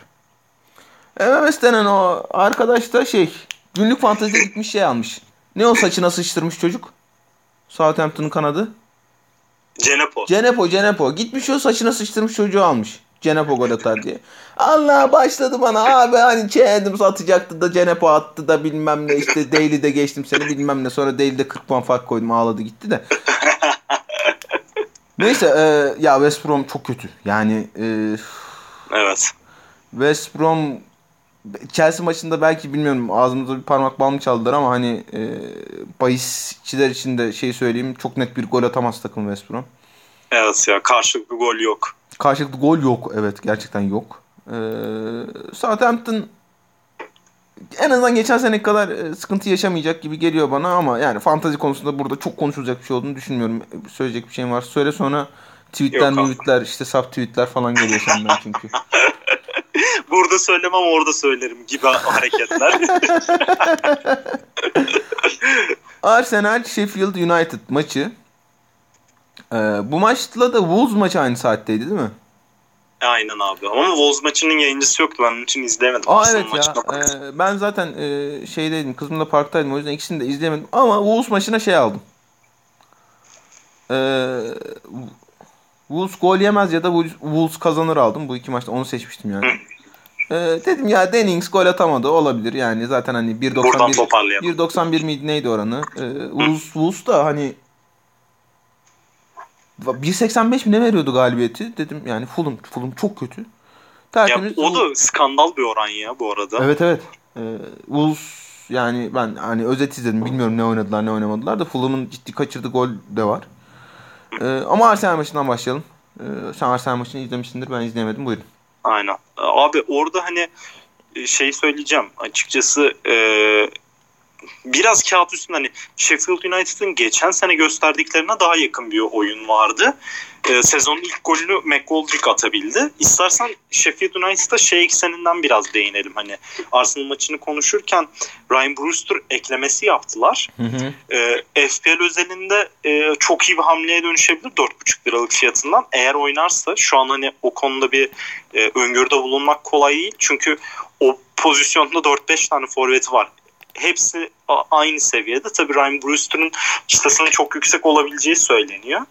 [SPEAKER 1] MMS denen o arkadaş da şey günlük fantezide gitmiş şey almış. Ne o saçına sıçtırmış çocuk? Southampton'ın kanadı.
[SPEAKER 2] Cenepo.
[SPEAKER 1] Cenepo Cenepo. Gitmiş o saçına sıçtırmış çocuğu almış. Cenepo gol atar diye. Allah başladı bana abi hani Che Adams atacaktı da Cenepo attı da bilmem ne işte [LAUGHS] Daily'de geçtim seni bilmem ne sonra Daily'de 40 puan fark koydum ağladı gitti de. [LAUGHS] Neyse e, ya West Brom çok kötü. Yani e,
[SPEAKER 2] evet.
[SPEAKER 1] West Brom Chelsea maçında belki bilmiyorum ağzımıza bir parmak bal mı çaldılar ama hani e, bahisçiler için de şey söyleyeyim çok net bir gol atamaz takım West Brom.
[SPEAKER 2] Evet ya karşılıklı gol yok.
[SPEAKER 1] Karşılıklı gol yok evet gerçekten yok. Ee, Southampton en azından geçen sene kadar e, sıkıntı yaşamayacak gibi geliyor bana ama yani fantazi konusunda burada çok konuşulacak bir şey olduğunu düşünmüyorum. Söyleyecek bir şeyim var. Söyle sonra tweetler, tweetler işte sub tweetler falan geliyor senden çünkü. [LAUGHS] [LAUGHS]
[SPEAKER 2] Burada söylemem orada söylerim gibi hareketler. [LAUGHS]
[SPEAKER 1] Arsenal Sheffield United maçı. Ee, bu maçla da Wolves maçı aynı saatteydi değil mi?
[SPEAKER 2] Aynen abi. Ama Wolves maçının yayıncısı yoktu. Ben onun için izleyemedim.
[SPEAKER 1] Aa evet ya.
[SPEAKER 2] baktım.
[SPEAKER 1] Ee, ben zaten e, şeydeydim. Kızımla parktaydım. O yüzden ikisini de izleyemedim. Ama Wolves maçına şey aldım. Ee, Wolves gol yemez ya da Wolves- kazanır aldım. Bu iki maçta onu seçmiştim yani. Ee, dedim ya Dennings gol atamadı. Olabilir yani. Zaten hani
[SPEAKER 2] Buradan
[SPEAKER 1] 1.91
[SPEAKER 2] toparlayalım.
[SPEAKER 1] 1.91 miydi neydi oranı? Ee, Wolves, Wolves da hani 1.85 mi ne veriyordu galibiyeti? Dedim yani Fulham, Fulham çok kötü.
[SPEAKER 2] Ya,
[SPEAKER 1] Tertemiz.
[SPEAKER 2] o da skandal bir oran ya bu arada.
[SPEAKER 1] Evet evet. Ee, Wolves yani ben hani özet izledim. Bilmiyorum ne oynadılar ne oynamadılar da Fulham'ın ciddi kaçırdığı gol de var. Ee, ama Arsenal maçından başlayalım. Ee, sen Arsenal maçını izlemişsindir. Ben izleyemedim. Buyurun.
[SPEAKER 2] Aynen. Abi orada hani şey söyleyeceğim açıkçası e, biraz kağıt üstünde hani Sheffield United'ın geçen sene gösterdiklerine daha yakın bir oyun vardı. E, sezonun ilk golünü McGoldrick atabildi. İstersen Sheffield United'a şey ekseninden biraz değinelim. Hani Arsenal maçını konuşurken Ryan Brewster eklemesi yaptılar.
[SPEAKER 1] Hı hı.
[SPEAKER 2] e, FPL özelinde e, çok iyi bir hamleye dönüşebilir 4,5 liralık fiyatından. Eğer oynarsa şu an hani o konuda bir e, öngörüde bulunmak kolay değil. Çünkü o pozisyonda 4-5 tane forveti var. Hepsi aynı seviyede. Tabii Ryan Brewster'ın çıtasının çok yüksek olabileceği söyleniyor.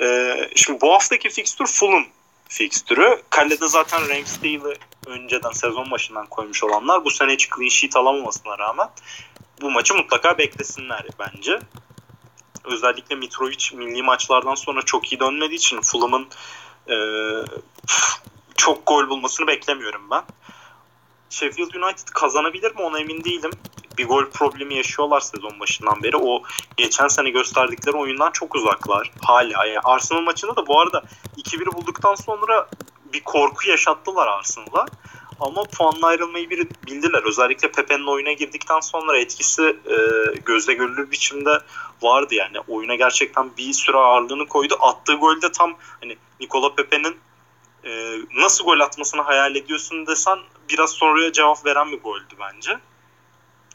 [SPEAKER 2] E, şimdi bu haftaki fikstür Fulham fikstürü. Kalede zaten Ramsdale'ı önceden sezon başından koymuş olanlar bu sene hiç clean sheet alamamasına rağmen bu maçı mutlaka beklesinler bence. Özellikle Mitrovic milli maçlardan sonra çok iyi dönmediği için Fulham'ın e, çok gol bulmasını beklemiyorum ben. Sheffield United kazanabilir mi ona emin değilim. Bir gol problemi yaşıyorlar sezon başından beri. O geçen sene gösterdikleri oyundan çok uzaklar. Hala. Yani Arsenal maçında da bu arada 2-1 bulduktan sonra bir korku yaşattılar Arsenal'a. Ama puanla ayrılmayı bir bildiler. Özellikle Pepe'nin oyuna girdikten sonra etkisi e, gözle görülür biçimde vardı yani. Oyuna gerçekten bir süre ağırlığını koydu. Attığı golde tam hani Nikola Pepe'nin e, nasıl gol atmasını hayal ediyorsun desen biraz soruya cevap veren bir goldü bence.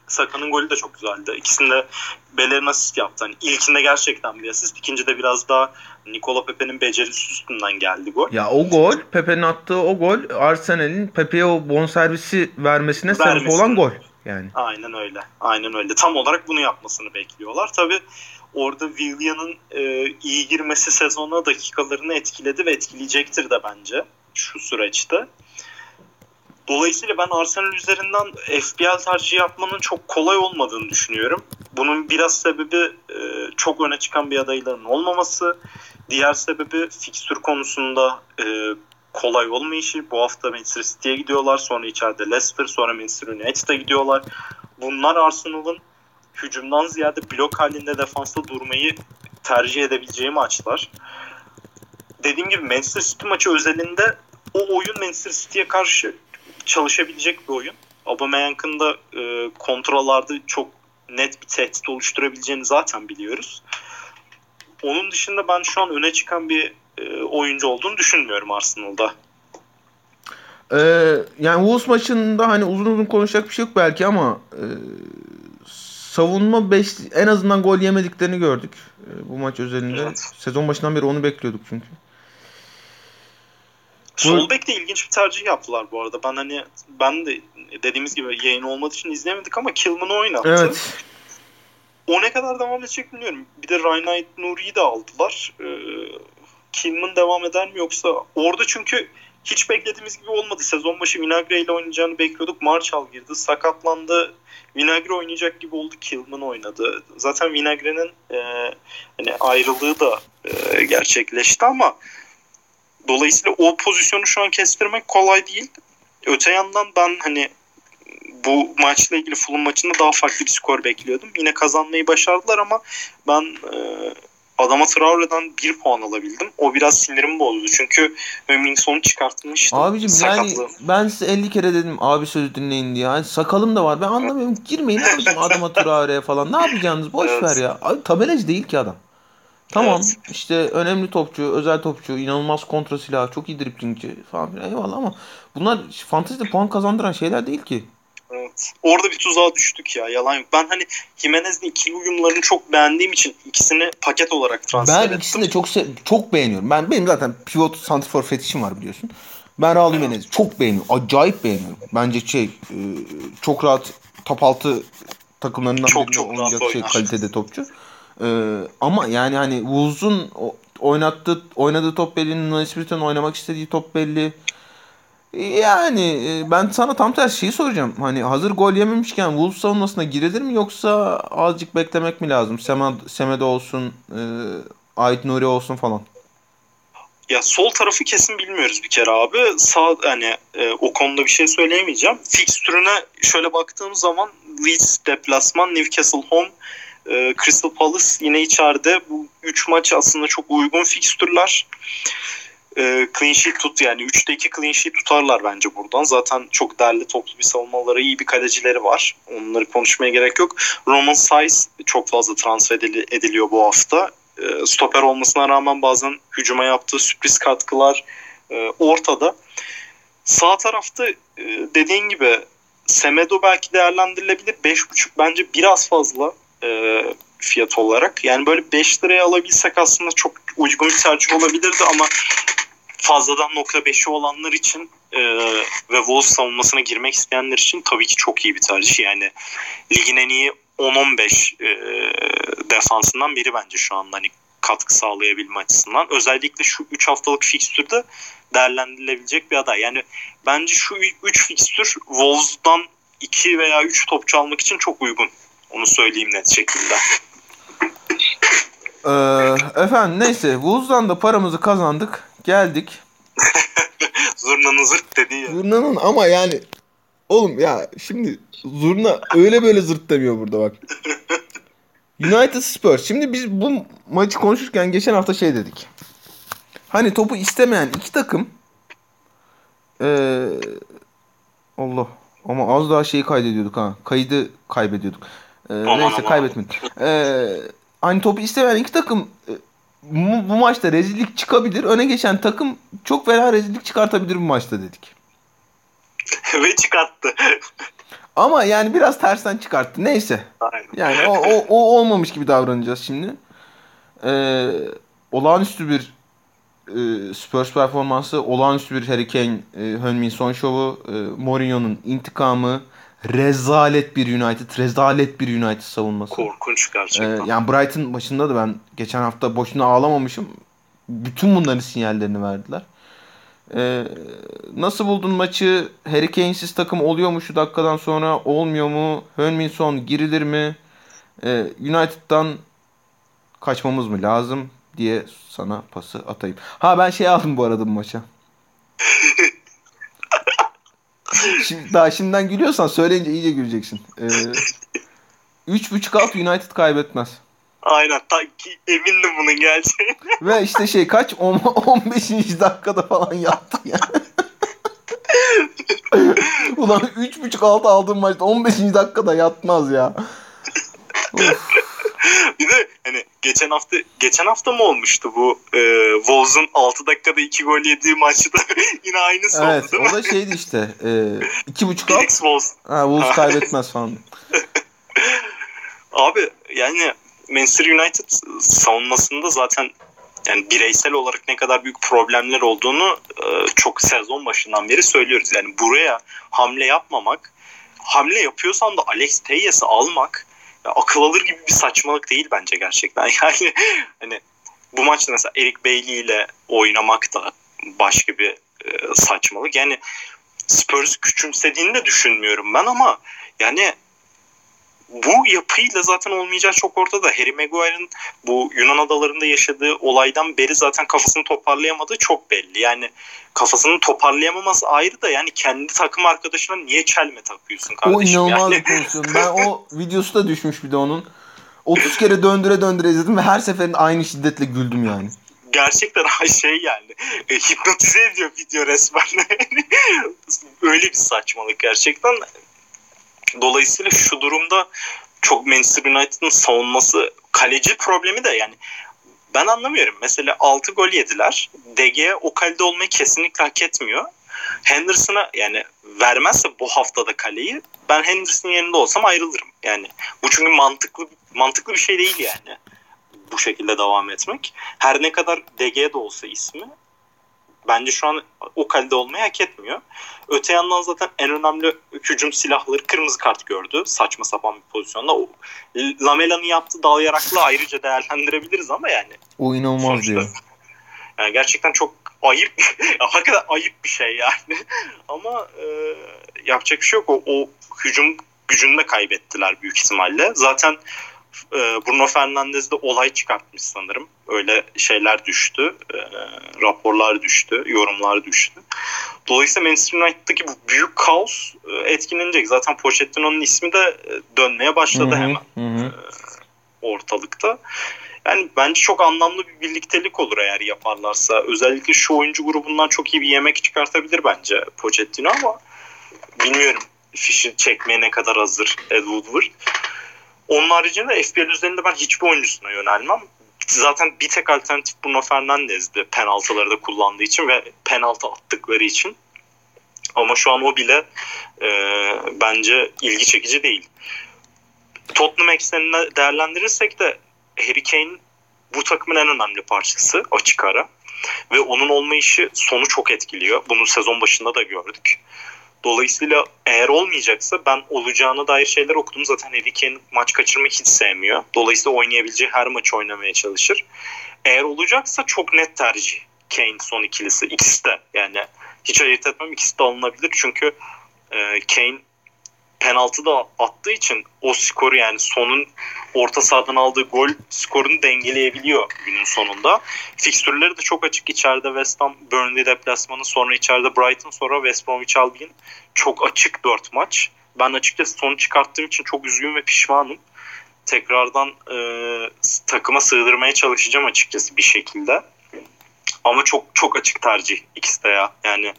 [SPEAKER 2] Saka'nın golü de çok güzeldi. İkisinde Beler'in asist yaptı. Hani ilkinde gerçekten bir asist. İkincide biraz daha Nikola Pepe'nin becerisi üstünden geldi gol.
[SPEAKER 1] Ya o gol Pepe'nin attığı o gol Arsenal'in Pepe'ye o bonservisi vermesine sebep olan gol. yani.
[SPEAKER 2] Aynen öyle. Aynen öyle. Tam olarak bunu yapmasını bekliyorlar. Tabii orada Willian'ın e, iyi girmesi sezona dakikalarını etkiledi ve etkileyecektir de bence şu süreçte. Dolayısıyla ben Arsenal üzerinden FPL tercih yapmanın çok kolay olmadığını düşünüyorum. Bunun biraz sebebi e, çok öne çıkan bir adayların olmaması. Diğer sebebi fikstür konusunda e, kolay olmayışı. Bu hafta Manchester City'ye gidiyorlar. Sonra içeride Leicester, sonra Manchester United'a gidiyorlar. Bunlar Arsenal'ın hücumdan ziyade blok halinde defansta durmayı tercih edebileceği maçlar. Dediğim gibi Manchester City maçı özelinde o oyun Manchester City'ye karşı çalışabilecek bir oyun. Aubameyang'ın da e, kontrollarda çok net bir tehdit oluşturabileceğini zaten biliyoruz. Onun dışında ben şu an öne çıkan bir e, oyuncu olduğunu düşünmüyorum Arsenal'da.
[SPEAKER 1] Ee, yani Wolves maçında hani uzun uzun konuşacak bir şey yok belki ama e, savunma 5 en azından gol yemediklerini gördük e, bu maç özelinde. Evet. Sezon başından beri onu bekliyorduk çünkü.
[SPEAKER 2] Sol bek de ilginç bir tercih yaptılar bu arada. Ben hani ben de dediğimiz gibi yayın olmadığı için izleyemedik ama Kilman'ı oynattı. Evet. O ne kadar devam edecek bilmiyorum. Bir de Ryan Nuri'yi de aldılar. Ee, Kilman devam eder mi yoksa orada çünkü hiç beklediğimiz gibi olmadı. Sezon başı Vinagre ile oynayacağını bekliyorduk. Marshall girdi. Sakatlandı. Vinagre oynayacak gibi oldu. Kilman oynadı. Zaten Vinagre'nin e, hani ayrılığı da e, gerçekleşti ama dolayısıyla o pozisyonu şu an kestirmek kolay değil. Öte yandan ben hani bu maçla ilgili Fulham maçında daha farklı bir skor bekliyordum. Yine kazanmayı başardılar ama ben e, adama Traore'den bir puan alabildim. O biraz sinirimi bozdu. Çünkü Hümmingson'u çıkartmıştı.
[SPEAKER 1] Abicim yani ben size 50 kere dedim abi sözü dinleyin diye. Yani sakalım da var. Ben anlamıyorum. Girmeyin abicim [LAUGHS] adama Traore'ye falan. Ne yapacaksınız? Boş evet. ver ya. Abi tabelacı değil ki adam. Tamam evet. işte önemli topçu, özel topçu, inanılmaz kontra silahı, çok iyi driplingçi falan filan eyvallah ama bunlar fantezide puan kazandıran şeyler değil ki.
[SPEAKER 2] Evet. Orada bir tuzağa düştük ya yalan yok. Ben hani Jimenez'in ikili uyumlarını çok beğendiğim için ikisini paket olarak transfer ben ettim.
[SPEAKER 1] Ben ikisini de çok çok beğeniyorum. Ben benim zaten pivot santrfor fetişim var biliyorsun. Ben Raul Jimenez'i evet. çok beğeniyorum. Acayip beğeniyorum. Bence şey e, çok rahat top altı takımlarından çok, birinde oynayacak şey kalitede topçu. Ee, ama yani hani Wolves'un oynattığı oynadığı top belli, Nunes oynamak istediği top belli. Yani e, ben sana tam tersi şeyi soracağım. Hani hazır gol yememişken Wolves savunmasına girilir mi yoksa azıcık beklemek mi lazım? Semed, Semedo olsun, e, Ait Nuri olsun falan.
[SPEAKER 2] Ya sol tarafı kesin bilmiyoruz bir kere abi. Sağ hani e, o konuda bir şey söyleyemeyeceğim. Fikstürüne şöyle baktığım zaman Leeds deplasman, Newcastle home, e, Crystal Palace yine içeride. Bu üç maç aslında çok uygun fikstürler e, clean sheet tut yani 3'te 2 clean sheet tutarlar bence buradan. Zaten çok derli toplu bir savunmaları, iyi bir kalecileri var. Onları konuşmaya gerek yok. Roman Size çok fazla transfer ediliyor bu hafta. E, stoper olmasına rağmen bazen hücuma yaptığı sürpriz katkılar e, ortada. Sağ tarafta e, dediğin gibi Semedo belki değerlendirilebilir. 5.5 bence biraz fazla e, fiyat olarak. Yani böyle 5 liraya alabilsek aslında çok uygun bir tercih olabilirdi ama fazladan nokta beşi olanlar için e, ve Wolves savunmasına girmek isteyenler için tabii ki çok iyi bir tercih. Yani ligin en iyi 10-15 e, defansından biri bence şu anda hani katkı sağlayabilme açısından. Özellikle şu 3 haftalık fikstürde değerlendirilebilecek bir aday. Yani bence şu 3 fikstür Wolves'dan 2 veya 3 topçu almak için çok uygun. Onu söyleyeyim net şekilde.
[SPEAKER 1] Ee, efendim neyse Wolves'dan da paramızı kazandık geldik. [LAUGHS]
[SPEAKER 2] Zurna'nın zırt dediği ya.
[SPEAKER 1] Zurna'nın ama yani oğlum ya şimdi Zurna öyle böyle zırt demiyor burada bak. United Spurs. Şimdi biz bu maçı konuşurken geçen hafta şey dedik. Hani topu istemeyen iki takım ee, Allah ama az daha şeyi kaydediyorduk ha. Kaydı kaybediyorduk. Ee, neyse kaybetmedik. Ee, hani topu istemeyen iki takım bu, bu maçta rezillik çıkabilir. Öne geçen takım çok fena rezillik çıkartabilir bu maçta dedik. [LAUGHS]
[SPEAKER 2] Ve çıkarttı. [LAUGHS]
[SPEAKER 1] Ama yani biraz tersten çıkarttı. Neyse. Aynen. Yani o, o, o olmamış gibi davranacağız şimdi. Ee, olağanüstü bir e, Spurs performansı, olağanüstü bir Harry Kane, e, Hönmin son şovu, e, Mourinho'nun intikamı, rezalet bir United, rezalet bir United savunması.
[SPEAKER 2] Korkunç gerçekten.
[SPEAKER 1] Ee, yani Brighton başında da ben geçen hafta boşuna ağlamamışım. Bütün bunların sinyallerini verdiler. Ee, nasıl buldun maçı? Harry Kane'siz takım oluyor mu şu dakikadan sonra? Olmuyor mu? Hönminson girilir mi? Ee, United'dan kaçmamız mı lazım diye sana pası atayım. Ha ben şey aldım bu arada bu maça. [LAUGHS] Şimdi, daha şimdiden gülüyorsan söyleyince iyice güleceksin. Ee, 3.5 alt United kaybetmez.
[SPEAKER 2] Aynen. Ta, ki, emindim bunun geleceğine. [LAUGHS]
[SPEAKER 1] Ve işte şey kaç? 15. dakikada falan yaptı yani. Ulan 3.5 altı aldığım maçta 15. dakikada yatmaz ya.
[SPEAKER 2] Of. [LAUGHS] bir de hani geçen hafta geçen hafta mı olmuştu bu e, Wolves'un 6 dakikada 2 gol yediği maçta [LAUGHS] yine aynısı
[SPEAKER 1] evet,
[SPEAKER 2] oldu değil mi?
[SPEAKER 1] o da şeydi işte. E, 2.5 alt.
[SPEAKER 2] Wolves.
[SPEAKER 1] Ha, Wolves [LAUGHS] kaybetmez falan.
[SPEAKER 2] Abi yani Manchester United savunmasında zaten yani bireysel olarak ne kadar büyük problemler olduğunu e, çok sezon başından beri söylüyoruz. Yani buraya hamle yapmamak, hamle yapıyorsan da Alex Teyes'i almak ya, akıl alır gibi bir saçmalık değil bence gerçekten. [LAUGHS] Yani hani bu maçta mesela Eric Bailey ile oynamak da başka bir e, saçmalık. Yani Spurs küçümsediğini de düşünmüyorum ben ama yani bu yapıyla zaten olmayacağı çok ortada. Harry Maguire'ın bu Yunan adalarında yaşadığı olaydan beri zaten kafasını toparlayamadığı çok belli. Yani kafasını toparlayamaması ayrı da yani kendi takım arkadaşına niye çelme takıyorsun kardeşim?
[SPEAKER 1] O inanılmaz
[SPEAKER 2] yani.
[SPEAKER 1] pozisyon. Ben o videosu da düşmüş bir de onun. 30 kere döndüre döndüre izledim ve her seferinde aynı şiddetle güldüm yani.
[SPEAKER 2] Gerçekten [LAUGHS] şey yani e, hipnotize ediyor video resmen. [LAUGHS] Öyle bir saçmalık gerçekten. Dolayısıyla şu durumda çok Manchester United'ın savunması kaleci problemi de yani ben anlamıyorum. Mesela 6 gol yediler. DG o kalede olmayı kesinlikle hak etmiyor. Henderson'a yani vermezse bu haftada kaleyi ben Henderson'ın yerinde olsam ayrılırım. Yani bu çünkü mantıklı mantıklı bir şey değil yani. Bu şekilde devam etmek. Her ne kadar DG de olsa ismi bence şu an o kalede olmayı hak etmiyor. Öte yandan zaten en önemli hücum silahları kırmızı kart gördü. Saçma sapan bir pozisyonda. O, Lamela'nın yaptığı dal yaraklı ayrıca değerlendirebiliriz ama yani.
[SPEAKER 1] O inanılmaz diyor. [LAUGHS]
[SPEAKER 2] Yani gerçekten çok ayıp. [LAUGHS] hakikaten ayıp bir şey yani. [LAUGHS] ama e, yapacak bir şey yok. O, o hücum gücünü de kaybettiler büyük ihtimalle. Zaten Bruno Fernandes de olay çıkartmış sanırım. Öyle şeyler düştü. E, raporlar düştü. Yorumlar düştü. Dolayısıyla Manchester United'daki bu büyük kaos e, etkilenecek. Zaten Pochettino'nun ismi de e, dönmeye başladı
[SPEAKER 1] Hı hı,
[SPEAKER 2] hemen
[SPEAKER 1] hı.
[SPEAKER 2] ortalıkta. Yani bence çok anlamlı bir birliktelik olur eğer yaparlarsa. Özellikle şu oyuncu grubundan çok iyi bir yemek çıkartabilir bence Pochettino ama bilmiyorum fişi çekmeye ne kadar hazır Ed Woodward. Onun haricinde FPL üzerinde ben hiçbir oyuncusuna yönelmem. Zaten bir tek alternatif Bruno Fernandes'di penaltıları da kullandığı için ve penaltı attıkları için. Ama şu an o bile e, bence ilgi çekici değil. Tottenham ekseninde değerlendirirsek de Harry Kane bu takımın en önemli parçası açık ara. Ve onun olmayışı sonu çok etkiliyor. Bunu sezon başında da gördük. Dolayısıyla eğer olmayacaksa ben olacağına dair şeyler okudum. Zaten Harry Kane maç kaçırmayı hiç sevmiyor. Dolayısıyla oynayabileceği her maçı oynamaya çalışır. Eğer olacaksa çok net tercih Kane son ikilisi. İkisi de yani hiç ayırt etmem ikisi de alınabilir. Çünkü e, Kane penaltı da attığı için o skoru yani sonun orta sahadan aldığı gol skorunu dengeleyebiliyor günün sonunda. Fikstürleri de çok açık. İçeride West Ham Burnley deplasmanı sonra içeride Brighton sonra West Bromwich Albion. Çok açık 4 maç. Ben açıkçası sonu çıkarttığım için çok üzgün ve pişmanım. Tekrardan e, takıma sığdırmaya çalışacağım açıkçası bir şekilde. Ama çok çok açık tercih ikisi de ya. Yani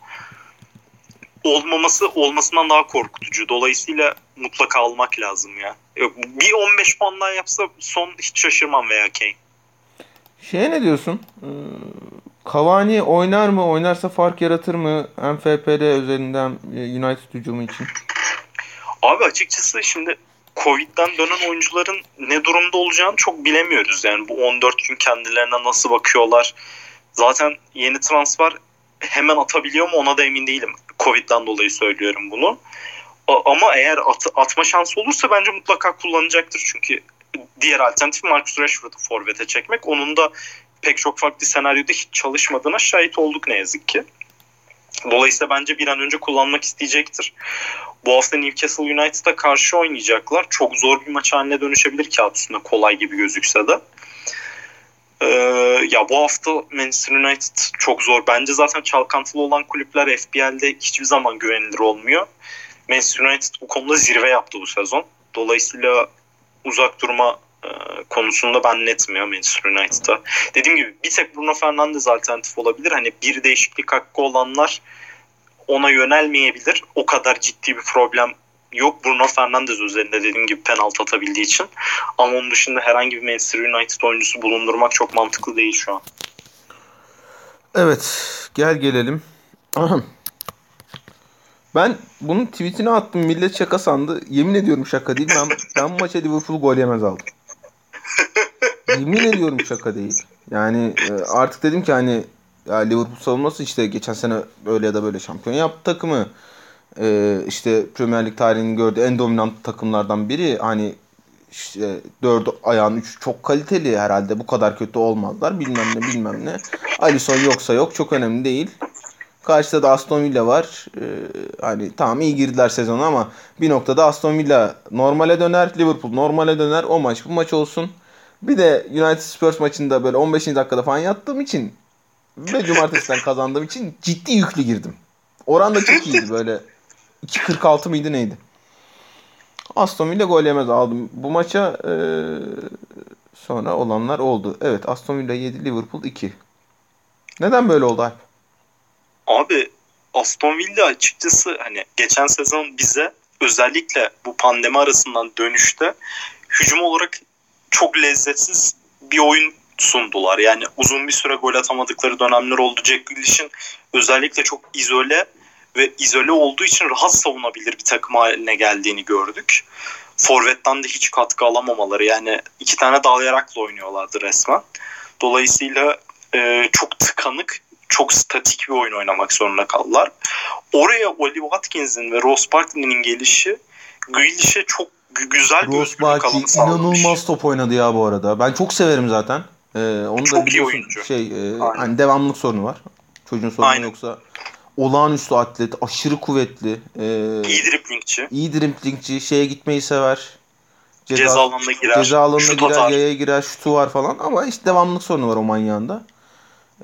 [SPEAKER 2] olmaması olmasından daha korkutucu. Dolayısıyla mutlaka almak lazım ya. Yok, bir 15 puan daha yapsa son hiç şaşırmam veya Kane.
[SPEAKER 1] Şeye ne diyorsun? Ee, Cavani oynar mı? Oynarsa fark yaratır mı? FPL üzerinden e, United hücumu için.
[SPEAKER 2] Abi açıkçası şimdi Covid'den dönen oyuncuların ne durumda olacağını çok bilemiyoruz. Yani bu 14 gün kendilerine nasıl bakıyorlar. Zaten yeni transfer hemen atabiliyor mu ona da emin değilim. Covid'den dolayı söylüyorum bunu. ama eğer at, atma şansı olursa bence mutlaka kullanacaktır. Çünkü diğer alternatif Marcus Rashford'u forvete çekmek. Onun da pek çok farklı senaryoda hiç çalışmadığına şahit olduk ne yazık ki. Dolayısıyla bence bir an önce kullanmak isteyecektir. Bu hafta Newcastle United'a karşı oynayacaklar. Çok zor bir maç haline dönüşebilir kağıt üstünde kolay gibi gözükse de. Ee, ya bu hafta Manchester United çok zor. Bence zaten çalkantılı olan kulüpler FPL'de hiçbir zaman güvenilir olmuyor. Manchester United bu konuda zirve yaptı bu sezon. Dolayısıyla uzak durma e, konusunda ben netmiyorum Manchester United'a. Dediğim gibi bir tek Bruno Fernandes alternatif olabilir. Hani bir değişiklik hakkı olanlar ona yönelmeyebilir. O kadar ciddi bir problem yok Bruno Fernandes üzerinde dediğim gibi penaltı atabildiği için. Ama onun dışında herhangi bir Manchester United oyuncusu bulundurmak çok mantıklı değil şu an.
[SPEAKER 1] Evet gel gelelim. [CLEARS THROAT] Ben bunun tweetini attım. Millet şaka sandı. Yemin ediyorum şaka değil. Ben, ben maça Liverpool gol yemez aldım. Yemin ediyorum şaka değil. Yani e, artık dedim ki hani ya Liverpool savunması işte geçen sene böyle ya da böyle şampiyon yaptı takımı. Ee, işte Premier Lig tarihinin gördüğü en dominant takımlardan biri. Hani işte dört ayağın üç çok kaliteli herhalde bu kadar kötü olmazlar bilmem ne bilmem ne. Alisson yoksa yok çok önemli değil. Karşıda da Aston Villa var. Ee, hani tamam iyi girdiler sezona ama bir noktada Aston Villa normale döner. Liverpool normale döner. O maç bu maç olsun. Bir de United Spurs maçında böyle 15. dakikada falan yattığım için ve cumartesiden kazandığım için ciddi yüklü girdim. Oran da çok iyiydi böyle 2.46 mıydı neydi? Aston Villa gol yemez aldım. Bu maça e, sonra olanlar oldu. Evet Aston Villa 7 Liverpool 2. Neden böyle oldu Alp?
[SPEAKER 2] Abi Aston Villa açıkçası hani geçen sezon bize özellikle bu pandemi arasından dönüşte hücum olarak çok lezzetsiz bir oyun sundular. Yani uzun bir süre gol atamadıkları dönemler oldu. Jack Grealish'in özellikle çok izole ve izole olduğu için rahat savunabilir bir takım haline geldiğini gördük. Forvet'ten de hiç katkı alamamaları yani iki tane dalayarakla oynuyorlardı resmen. Dolayısıyla e, çok tıkanık, çok statik bir oyun oynamak zorunda kaldılar. Oraya Oli Watkins'in ve Ross Barkley'nin gelişi Grealish'e çok güzel bir
[SPEAKER 1] Ross Barkley inanılmaz top oynadı ya bu arada. Ben çok severim zaten. Ee, onu
[SPEAKER 2] çok
[SPEAKER 1] da
[SPEAKER 2] iyi oyuncu.
[SPEAKER 1] Şey, e, hani devamlılık sorunu var. Çocuğun sorunu
[SPEAKER 2] Aynen.
[SPEAKER 1] yoksa olağanüstü atlet, aşırı kuvvetli. E,
[SPEAKER 2] iyi driplingçi.
[SPEAKER 1] iyi driplingçi, şeye gitmeyi sever.
[SPEAKER 2] Ceza, ceza alanına girer.
[SPEAKER 1] Ceza alanına
[SPEAKER 2] şut
[SPEAKER 1] girer,
[SPEAKER 2] atar.
[SPEAKER 1] yaya girer, şutu var falan ama işte devamlılık sorunu var o manyağında.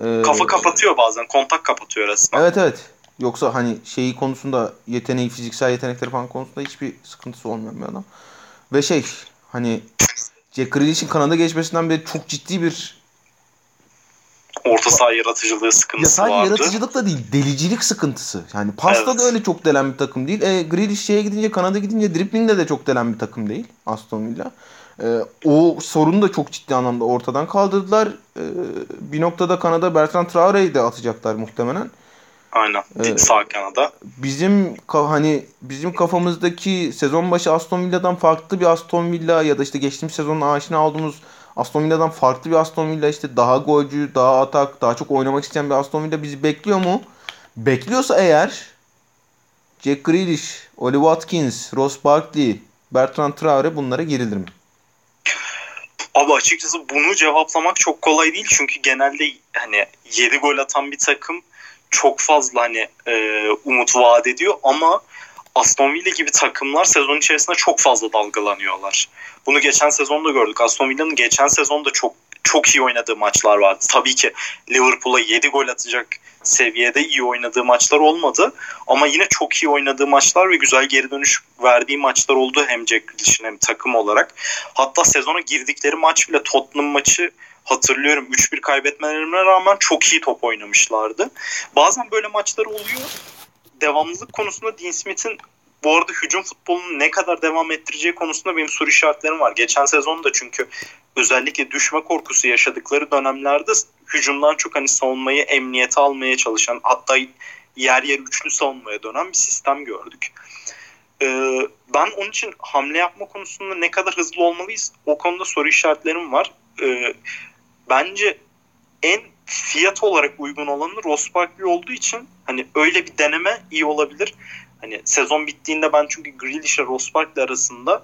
[SPEAKER 1] Ee,
[SPEAKER 2] Kafa kapatıyor bazen. Kontak kapatıyor resmen.
[SPEAKER 1] Evet evet. Yoksa hani şeyi konusunda yeteneği, fiziksel yetenekleri falan konusunda hiçbir sıkıntısı olmayan bir adam. Ve şey hani Jack Grealish'in kanada geçmesinden beri çok ciddi bir
[SPEAKER 2] Orta saha yaratıcılığı
[SPEAKER 1] ya
[SPEAKER 2] sıkıntısı
[SPEAKER 1] sadece
[SPEAKER 2] vardı.
[SPEAKER 1] yaratıcılık da değil, delicilik sıkıntısı. Yani pasta
[SPEAKER 2] Evet.
[SPEAKER 1] da öyle çok delen bir takım değil. E, Grealish şeye gidince, Kanada gidince driplingde de çok delen bir takım değil Aston Villa. E, o sorunu da çok ciddi anlamda ortadan kaldırdılar. E, bir noktada Kanada Bertrand Traore'yi de atacaklar muhtemelen.
[SPEAKER 2] Aynen.
[SPEAKER 1] Evet.
[SPEAKER 2] Sağ kanada.
[SPEAKER 1] bizim hani bizim kafamızdaki sezon başı Aston Villa'dan farklı bir Aston Villa ya da işte geçtiğimiz sezonun aşina olduğumuz Aston Villa'dan farklı bir Aston Villa işte daha golcü, daha atak, daha çok oynamak isteyen bir Aston Villa bizi bekliyor mu? Bekliyorsa eğer Jack Grealish, Oli Watkins, Ross Barkley, Bertrand Traore bunlara girilir mi?
[SPEAKER 2] Abi açıkçası bunu cevaplamak çok kolay değil. Çünkü genelde hani 7 gol atan bir takım çok fazla hani e, umut vaat ediyor ama Aston Villa gibi takımlar sezon içerisinde çok fazla dalgalanıyorlar. Bunu geçen sezonda gördük. Aston Villa'nın geçen sezonda çok çok iyi oynadığı maçlar vardı. Tabii ki Liverpool'a 7 gol atacak seviyede iyi oynadığı maçlar olmadı. Ama yine çok iyi oynadığı maçlar ve güzel geri dönüş verdiği maçlar oldu hem Jack Grealish'in hem takım olarak. Hatta sezona girdikleri maç bile Tottenham maçı hatırlıyorum 3-1 kaybetmelerine rağmen çok iyi top oynamışlardı. Bazen böyle maçlar oluyor. Devamlılık konusunda Dean Smith'in bu arada hücum futbolunu ne kadar devam ettireceği konusunda benim soru işaretlerim var. Geçen sezonda çünkü özellikle düşme korkusu yaşadıkları dönemlerde hücumdan çok hani savunmayı emniyete almaya çalışan hatta yer yer üçlü savunmaya dönen bir sistem gördük. Ee, ben onun için hamle yapma konusunda ne kadar hızlı olmalıyız o konuda soru işaretlerim var. Ee, bence en fiyat olarak uygun olanı Ross olduğu için hani öyle bir deneme iyi olabilir. Hani sezon bittiğinde ben çünkü Grealish ile Ross Barkley arasında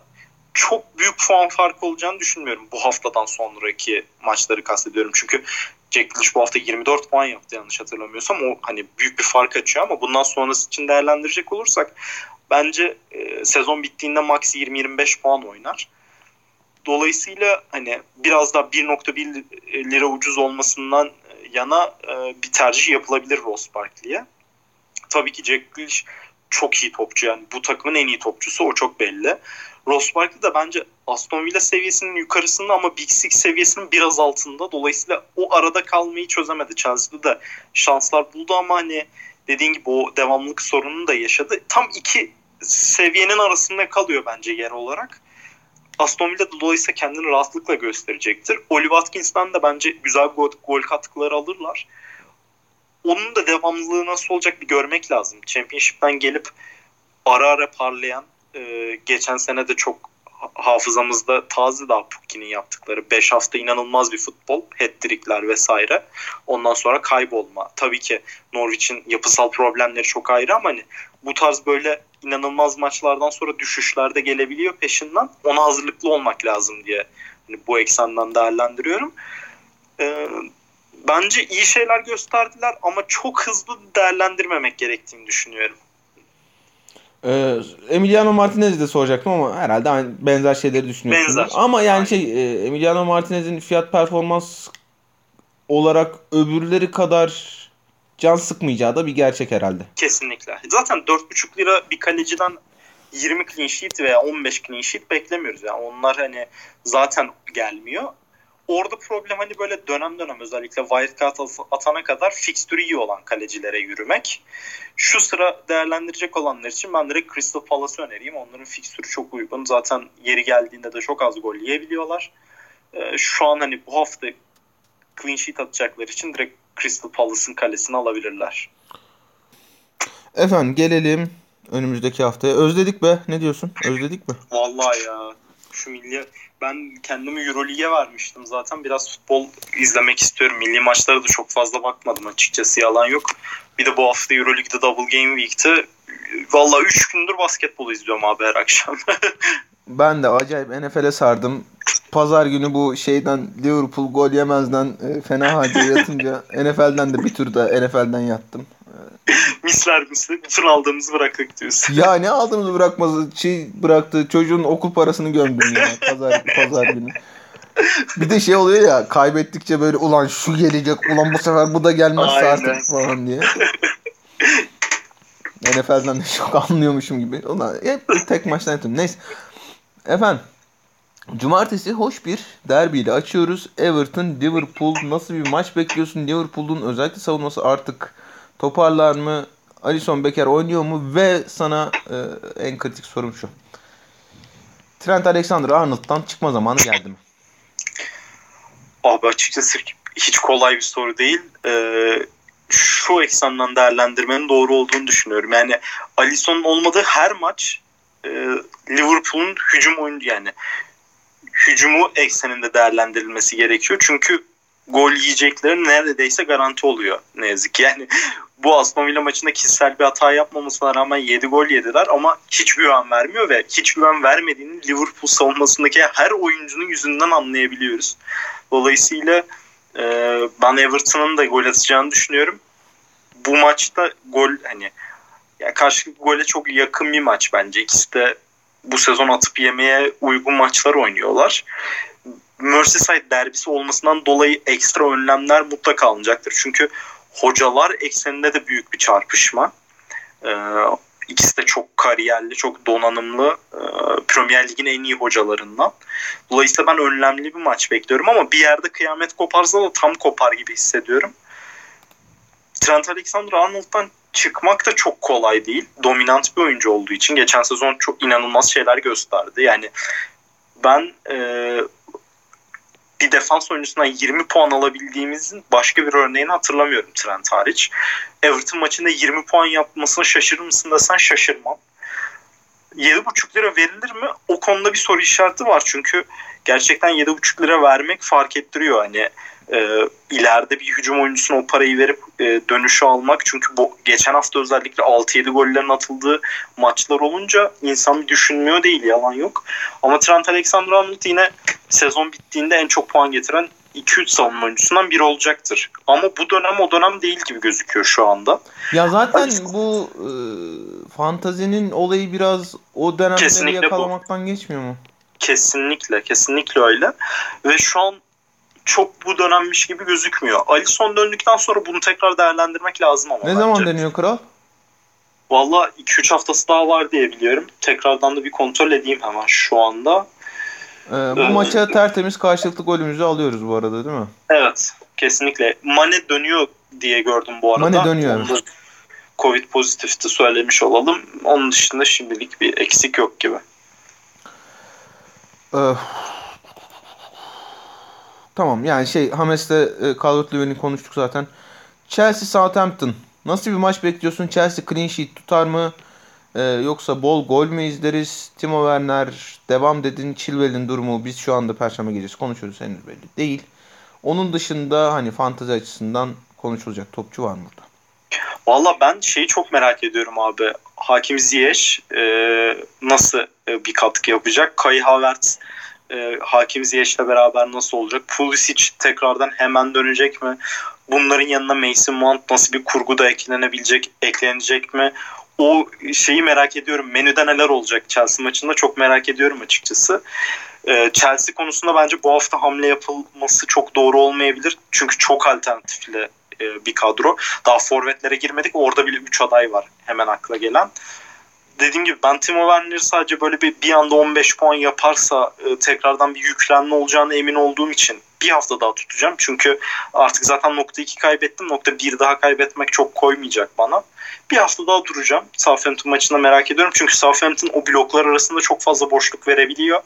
[SPEAKER 2] çok büyük puan farkı olacağını düşünmüyorum bu haftadan sonraki maçları kastediyorum. Çünkü Jack Grealish bu hafta 24 puan yaptı yanlış hatırlamıyorsam. O hani büyük bir fark açıyor ama bundan sonrası için değerlendirecek olursak bence e, sezon bittiğinde max 20-25 puan oynar. Dolayısıyla hani biraz daha 1.1 lira ucuz olmasından yana e, bir tercih yapılabilir Ross Barkley'e. Tabii ki Jack Grealish çok iyi topçu yani bu takımın en iyi topçusu o çok belli. Ross Barkley de bence Aston Villa seviyesinin yukarısında ama Big Six seviyesinin biraz altında. Dolayısıyla o arada kalmayı çözemedi. Chelsea'de de şanslar buldu ama hani dediğin gibi o devamlılık sorununu da yaşadı. Tam iki seviyenin arasında kalıyor bence yer olarak. Aston Villa dolayısıyla kendini rahatlıkla gösterecektir. Oli Watkins'ten de bence güzel gol, gol katkıları alırlar. Onun da devamlılığı nasıl olacak bir görmek lazım. Championship'ten gelip ara ara parlayan e, geçen sene de çok hafızamızda taze daha Pukki'nin yaptıkları 5 hafta inanılmaz bir futbol, hat vesaire. Ondan sonra kaybolma. Tabii ki Norwich'in yapısal problemleri çok ayrı ama hani bu tarz böyle inanılmaz maçlardan sonra düşüşler de gelebiliyor peşinden. Ona hazırlıklı olmak lazım diye hani bu eksenden değerlendiriyorum. Ee, bence iyi şeyler gösterdiler ama çok hızlı değerlendirmemek gerektiğini düşünüyorum.
[SPEAKER 1] Ee, Emiliano Martinez'i de soracaktım ama herhalde aynı benzer şeyleri düşünüyorsunuz. Benzer. Ama yani Aynen. şey e, Emiliano Martinez'in fiyat performans olarak öbürleri kadar can sıkmayacağı da bir gerçek herhalde.
[SPEAKER 2] Kesinlikle. Zaten 4,5 lira bir kaleciden 20 clean sheet veya 15 clean sheet beklemiyoruz. Yani onlar hani zaten gelmiyor. Orada problem hani böyle dönem dönem özellikle wildcard atana kadar fikstürü iyi olan kalecilere yürümek. Şu sıra değerlendirecek olanlar için ben direkt Crystal Palace'ı önereyim. Onların fikstürü çok uygun. Zaten yeri geldiğinde de çok az gol yiyebiliyorlar. Ee, şu an hani bu hafta clean sheet atacaklar için direkt Crystal Palace'ın kalesini alabilirler.
[SPEAKER 1] Efendim gelelim önümüzdeki haftaya. Özledik be. Ne diyorsun? Özledik mi?
[SPEAKER 2] Vallahi ya. Şu milli ben kendimi Euroleague'e vermiştim zaten. Biraz futbol izlemek istiyorum. Milli maçlara da çok fazla bakmadım açıkçası yalan yok. Bir de bu hafta Euroleague'de Double Game Week'ti. Valla 3 gündür basketbol izliyorum abi her akşam. [LAUGHS]
[SPEAKER 1] ben de acayip NFL'e sardım pazar günü bu şeyden Liverpool gol yemezden e, fena halde yatınca [LAUGHS] NFL'den de bir tur da NFL'den yattım. [LAUGHS]
[SPEAKER 2] Misler misli. Bütün aldığımızı bıraktık diyorsun.
[SPEAKER 1] Ya ne aldığımızı bırakmazı şey bıraktı. Çocuğun okul parasını gömdüm ya [LAUGHS] pazar, pazar günü. Bir de şey oluyor ya kaybettikçe böyle ulan şu gelecek ulan bu sefer bu da gelmezse Aynen. artık falan diye. [LAUGHS] NFL'den de çok anlıyormuşum gibi. Ulan hep tek maçtan yaptım. Neyse. Efendim Cumartesi hoş bir derbiyle açıyoruz. Everton, Liverpool nasıl bir maç bekliyorsun? Liverpool'un özellikle savunması artık toparlar mı? Alisson Becker oynuyor mu? Ve sana e, en kritik sorum şu. Trent Alexander-Arnold'dan çıkma zamanı geldi mi?
[SPEAKER 2] Abi açıkçası hiç kolay bir soru değil. Ee, şu eksenden değerlendirmenin doğru olduğunu düşünüyorum. Yani Alisson'un olmadığı her maç e, Liverpool'un hücum oyunu yani hücumu ekseninde değerlendirilmesi gerekiyor. Çünkü gol yiyecekleri neredeyse garanti oluyor ne yazık ki. Yani bu Aston Villa maçında kişisel bir hata yapmamasına rağmen 7 gol yediler ama hiç güven vermiyor ve hiç güven vermediğini Liverpool savunmasındaki her oyuncunun yüzünden anlayabiliyoruz. Dolayısıyla e, ben Everton'ın da gol atacağını düşünüyorum. Bu maçta gol hani yani karşılıklı gole çok yakın bir maç bence. İkisi de bu sezon atıp yemeye uygun maçlar oynuyorlar. Merseyside derbisi olmasından dolayı ekstra önlemler mutlaka alınacaktır. Çünkü hocalar ekseninde de büyük bir çarpışma. Ee, ikisi de çok kariyerli, çok donanımlı e, Premier Lig'in en iyi hocalarından. Dolayısıyla ben önlemli bir maç bekliyorum ama bir yerde kıyamet koparsa da tam kopar gibi hissediyorum. Trent Alexander-Arnold'dan çıkmak da çok kolay değil. Dominant bir oyuncu olduğu için geçen sezon çok inanılmaz şeyler gösterdi. Yani ben e, bir defans oyuncusundan 20 puan alabildiğimizin başka bir örneğini hatırlamıyorum Trent hariç. Everton maçında 20 puan yapmasına şaşırır mısın desen şaşırmam. 7,5 lira verilir mi? O konuda bir soru işareti var. Çünkü gerçekten 7,5 lira vermek fark ettiriyor. Hani e, ileride bir hücum oyuncusuna o parayı verip e, dönüşü almak. Çünkü bu geçen hafta özellikle 6-7 gollerin atıldığı maçlar olunca insan bir düşünmüyor değil yalan yok. Ama Trent Alexander-Arnold yine sezon bittiğinde en çok puan getiren 2-3 savunma oyuncusundan biri olacaktır. Ama bu dönem o dönem değil gibi gözüküyor şu anda.
[SPEAKER 1] Ya zaten bu e, fantazinin olayı biraz o dönemleri
[SPEAKER 2] Kesinlikle
[SPEAKER 1] yakalamaktan geçmiyor mu?
[SPEAKER 2] Kesinlikle, kesinlikle öyle. Ve şu an çok bu dönemmiş gibi gözükmüyor. Alisson döndükten sonra bunu tekrar değerlendirmek lazım ama
[SPEAKER 1] Ne
[SPEAKER 2] bence.
[SPEAKER 1] zaman deniyor kral?
[SPEAKER 2] Valla 2-3 haftası daha var diye biliyorum. Tekrardan da bir kontrol edeyim hemen şu anda.
[SPEAKER 1] Ee, bu
[SPEAKER 2] Ee,
[SPEAKER 1] maça tertemiz karşılıklı golümüzü alıyoruz bu arada değil mi?
[SPEAKER 2] Evet, kesinlikle. Mane dönüyor diye gördüm bu arada.
[SPEAKER 1] Mane dönüyor,
[SPEAKER 2] Covid pozitifti söylemiş olalım. Onun dışında şimdilik bir eksik yok gibi.
[SPEAKER 1] Ee, tamam yani şey Hames'le e, Calvert-Lewin'i konuştuk zaten. Chelsea Southampton. Nasıl bir maç bekliyorsun? Chelsea clean sheet tutar mı? Ee, yoksa bol gol mü izleriz? Timo Werner devam dedin. Chilwell'in durumu biz şu anda Perşembe gecesi konuşuyoruz henüz belli değil. Onun dışında hani fantazi açısından konuşulacak topçu var mı burada?
[SPEAKER 2] Valla ben şeyi çok merak ediyorum abi. Hakim Ziyech e, nasıl e, bir katkı yapacak? Kai Havertz e, Hakim Ziyech'le beraber nasıl olacak? Pulisic tekrardan hemen dönecek mi? Bunların yanına Mason Mount nasıl bir kurguda eklenebilecek, eklenecek mi? O şeyi merak ediyorum. Menüde neler olacak Chelsea maçında çok merak ediyorum açıkçası. E, Chelsea konusunda bence bu hafta hamle yapılması çok doğru olmayabilir. Çünkü çok alternatifli e, bir kadro. Daha forvetlere girmedik. Orada bile 3 aday var hemen akla gelen. Dediğim gibi ben Timo Werner'i sadece böyle bir, bir anda 15 puan yaparsa e, tekrardan bir yüklenme olacağını emin olduğum için bir hafta daha tutacağım. Çünkü artık zaten nokta 2 kaybettim. Nokta 1 daha kaybetmek çok koymayacak bana. Bir hafta daha duracağım. Southampton maçında merak ediyorum. Çünkü Southampton o bloklar arasında çok fazla boşluk verebiliyor.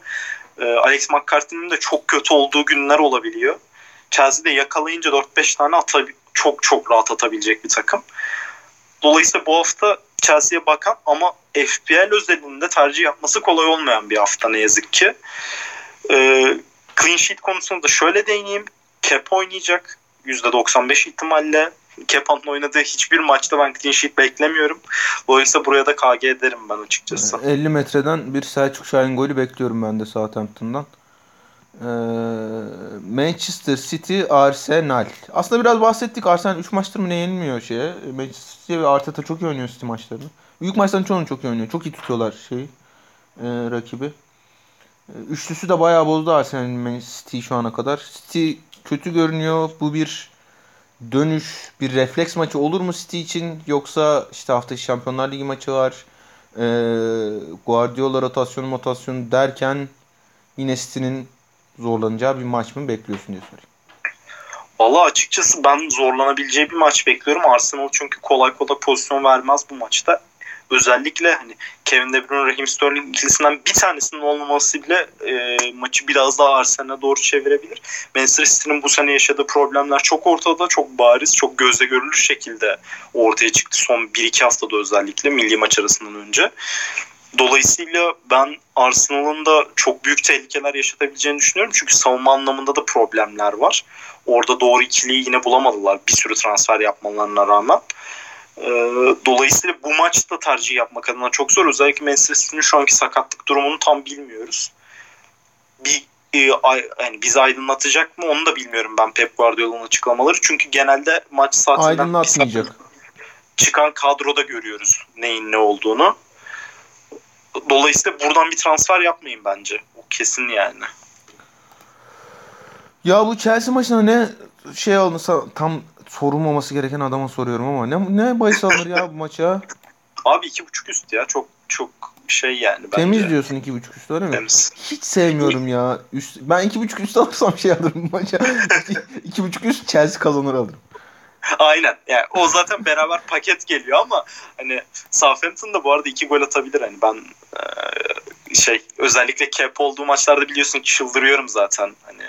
[SPEAKER 2] E, Alex McCarthy'nin de çok kötü olduğu günler olabiliyor. Chelsea'de yakalayınca 4-5 tane atabi- çok çok rahat atabilecek bir takım. Dolayısıyla bu hafta Chelsea'ye bakan ama FPL özelinde tercih yapması kolay olmayan bir hafta ne yazık ki. Ee, clean sheet konusunda da şöyle değineyim. Kep oynayacak %95 ihtimalle. Kepan'ın oynadığı hiçbir maçta ben clean sheet beklemiyorum. Dolayısıyla buraya da KG ederim ben açıkçası.
[SPEAKER 1] 50 metreden bir Selçuk Şahin golü bekliyorum ben de Southampton'dan. Ee, Manchester City, Arsenal. Aslında biraz bahsettik. Arsenal 3 maçtır mı ne yenilmiyor şeye. Manchester City ve Arteta çok iyi oynuyor City maçlarını. Büyük maçların çoğunu çok iyi oynuyor. Çok iyi tutuyorlar şeyi. E, rakibi. E, Üçlüsü de bayağı bozdu Arsenal'in Man City şu ana kadar. City kötü görünüyor. Bu bir dönüş, bir refleks maçı olur mu City için? Yoksa işte hafta Şampiyonlar Ligi maçı var. E, Guardiola rotasyonu motasyonu derken yine City'nin zorlanacağı bir maç mı bekliyorsun diye sorayım.
[SPEAKER 2] Valla açıkçası ben zorlanabileceği bir maç bekliyorum. Arsenal çünkü kolay kolay pozisyon vermez bu maçta. Özellikle hani Kevin De Bruyne, Raheem Sterling ikilisinden bir tanesinin olmaması bile e, maçı biraz daha Arsenal'e doğru çevirebilir. Manchester City'nin bu sene yaşadığı problemler çok ortada, çok bariz, çok gözle görülür şekilde ortaya çıktı son 1-2 haftada özellikle milli maç arasından önce. Dolayısıyla ben Arsenal'ın da çok büyük tehlikeler yaşatabileceğini düşünüyorum. Çünkü savunma anlamında da problemler var. Orada doğru ikiliyi yine bulamadılar bir sürü transfer yapmalarına rağmen. Ee, dolayısıyla bu maçta tercih yapmak adına çok zor. Özellikle Manchester City'nin şu anki sakatlık durumunu tam bilmiyoruz. Bir e, yani bizi aydınlatacak mı onu da bilmiyorum ben Pep Guardiola'nın açıklamaları. Çünkü genelde maç saatinden bir saat çıkan kadroda görüyoruz neyin ne olduğunu. Dolayısıyla buradan bir transfer yapmayın bence. O kesin yani.
[SPEAKER 1] Ya bu Chelsea maçına ne şey olmasa tam sorulmaması gereken adama soruyorum ama ne ne bahis alınır ya bu maça?
[SPEAKER 2] Abi iki buçuk üst ya çok çok şey yani bence.
[SPEAKER 1] Temiz diyorsun iki buçuk üst öyle mi?
[SPEAKER 2] Temiz.
[SPEAKER 1] Hiç sevmiyorum ya. Üst, ben iki buçuk üst [LAUGHS] alırsam şey alırım bu maça. İki, [LAUGHS] iki buçuk üst Chelsea kazanır alırım.
[SPEAKER 2] Aynen. Yani o zaten beraber paket geliyor ama hani Southampton da bu arada iki gol atabilir. Hani ben e, şey özellikle cap olduğu maçlarda biliyorsun ki çıldırıyorum zaten. Hani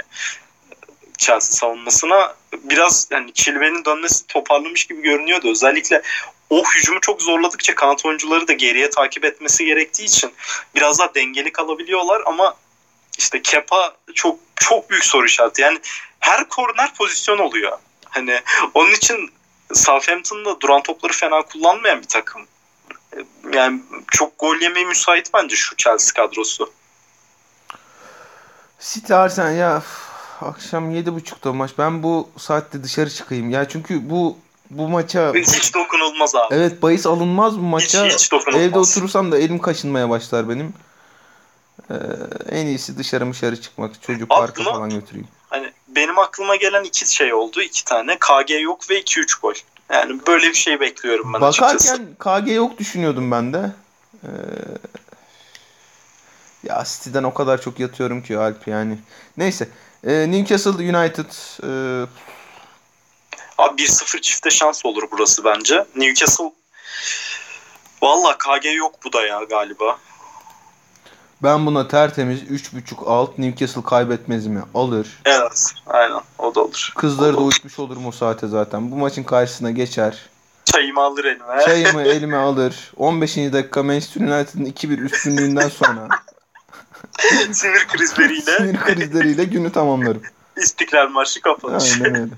[SPEAKER 2] Chelsea savunmasına biraz yani Chilwell'in dönmesi toparlamış gibi görünüyordu. Özellikle o hücumu çok zorladıkça kanat oyuncuları da geriye takip etmesi gerektiği için biraz daha dengeli kalabiliyorlar ama işte Kepa çok çok büyük soru işareti. Yani her korner pozisyon oluyor. Hani onun için Southampton'da duran topları fena kullanmayan bir takım. Yani çok gol yemeye müsait bence şu Chelsea kadrosu.
[SPEAKER 1] City Arsenal ya akşam 7.30'da maç. Ben bu saatte dışarı çıkayım. Ya çünkü bu bu maça
[SPEAKER 2] hiç dokunulmaz abi.
[SPEAKER 1] Evet bahis alınmaz bu maça.
[SPEAKER 2] Hiç, hiç dokunulmaz.
[SPEAKER 1] Evde oturursam da elim kaşınmaya başlar benim. Ee, en iyisi dışarı dışarı çıkmak. Çocuk
[SPEAKER 2] Abi
[SPEAKER 1] parka
[SPEAKER 2] buna-
[SPEAKER 1] falan götüreyim.
[SPEAKER 2] Benim aklıma gelen iki şey oldu. iki tane. KG yok ve 2-3 gol. Yani böyle bir şey bekliyorum ben açıkçası.
[SPEAKER 1] Bakarken KG yok düşünüyordum ben de. Ee, ya City'den o kadar çok yatıyorum ki Alp yani. Neyse. Ee, Newcastle United ee,
[SPEAKER 2] Abi 1-0 çifte şans olur burası bence. Newcastle Valla KG yok bu da ya galiba.
[SPEAKER 1] Ben buna tertemiz 3.5 alt Newcastle kaybetmez mi? Alır.
[SPEAKER 2] Evet. Aynen. O da olur.
[SPEAKER 1] Kızları da
[SPEAKER 2] Olur.
[SPEAKER 1] uçmuş olurum o saate zaten. Bu maçın karşısına geçer.
[SPEAKER 2] Çayımı alır elime.
[SPEAKER 1] Çayımı [LAUGHS] elime alır. 15. dakika Manchester United'ın 2-1 üstünlüğünden sonra
[SPEAKER 2] Sinir krizleriyle
[SPEAKER 1] sinir krizleriyle günü tamamlarım.
[SPEAKER 2] İstiklal Marşı kapanış.
[SPEAKER 1] Aynen öyle.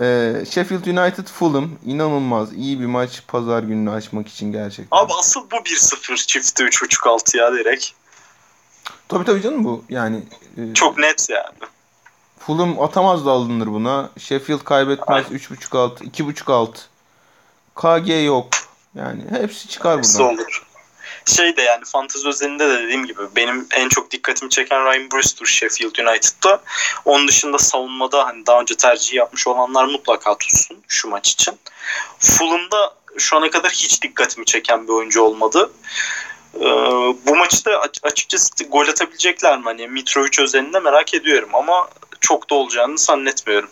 [SPEAKER 1] Ee, Sheffield United Fulham inanılmaz iyi bir maç pazar gününü açmak için gerçekten.
[SPEAKER 2] Abi asıl bu 1-0 çifti 3.5 altı ya direkt.
[SPEAKER 1] Tabii tabii canım bu yani e,
[SPEAKER 2] Çok net yani.
[SPEAKER 1] Fulham atamaz da alınır buna. Sheffield kaybetmez 3.5 alt, 2.5 alt. KG yok. Yani hepsi çıkar
[SPEAKER 2] Hepsi
[SPEAKER 1] buradan.
[SPEAKER 2] olur. [LAUGHS] Şey de yani fantezi özelinde de dediğim gibi benim en çok dikkatimi çeken Ryan Brewster Sheffield United'da. Onun dışında savunmada hani daha önce tercih yapmış olanlar mutlaka tutsun şu maç için. Fulham'da şu ana kadar hiç dikkatimi çeken bir oyuncu olmadı. Ee, bu maçta aç- açıkçası gol atabilecekler mi? Hani Mitrovic özelinde merak ediyorum ama çok da olacağını zannetmiyorum.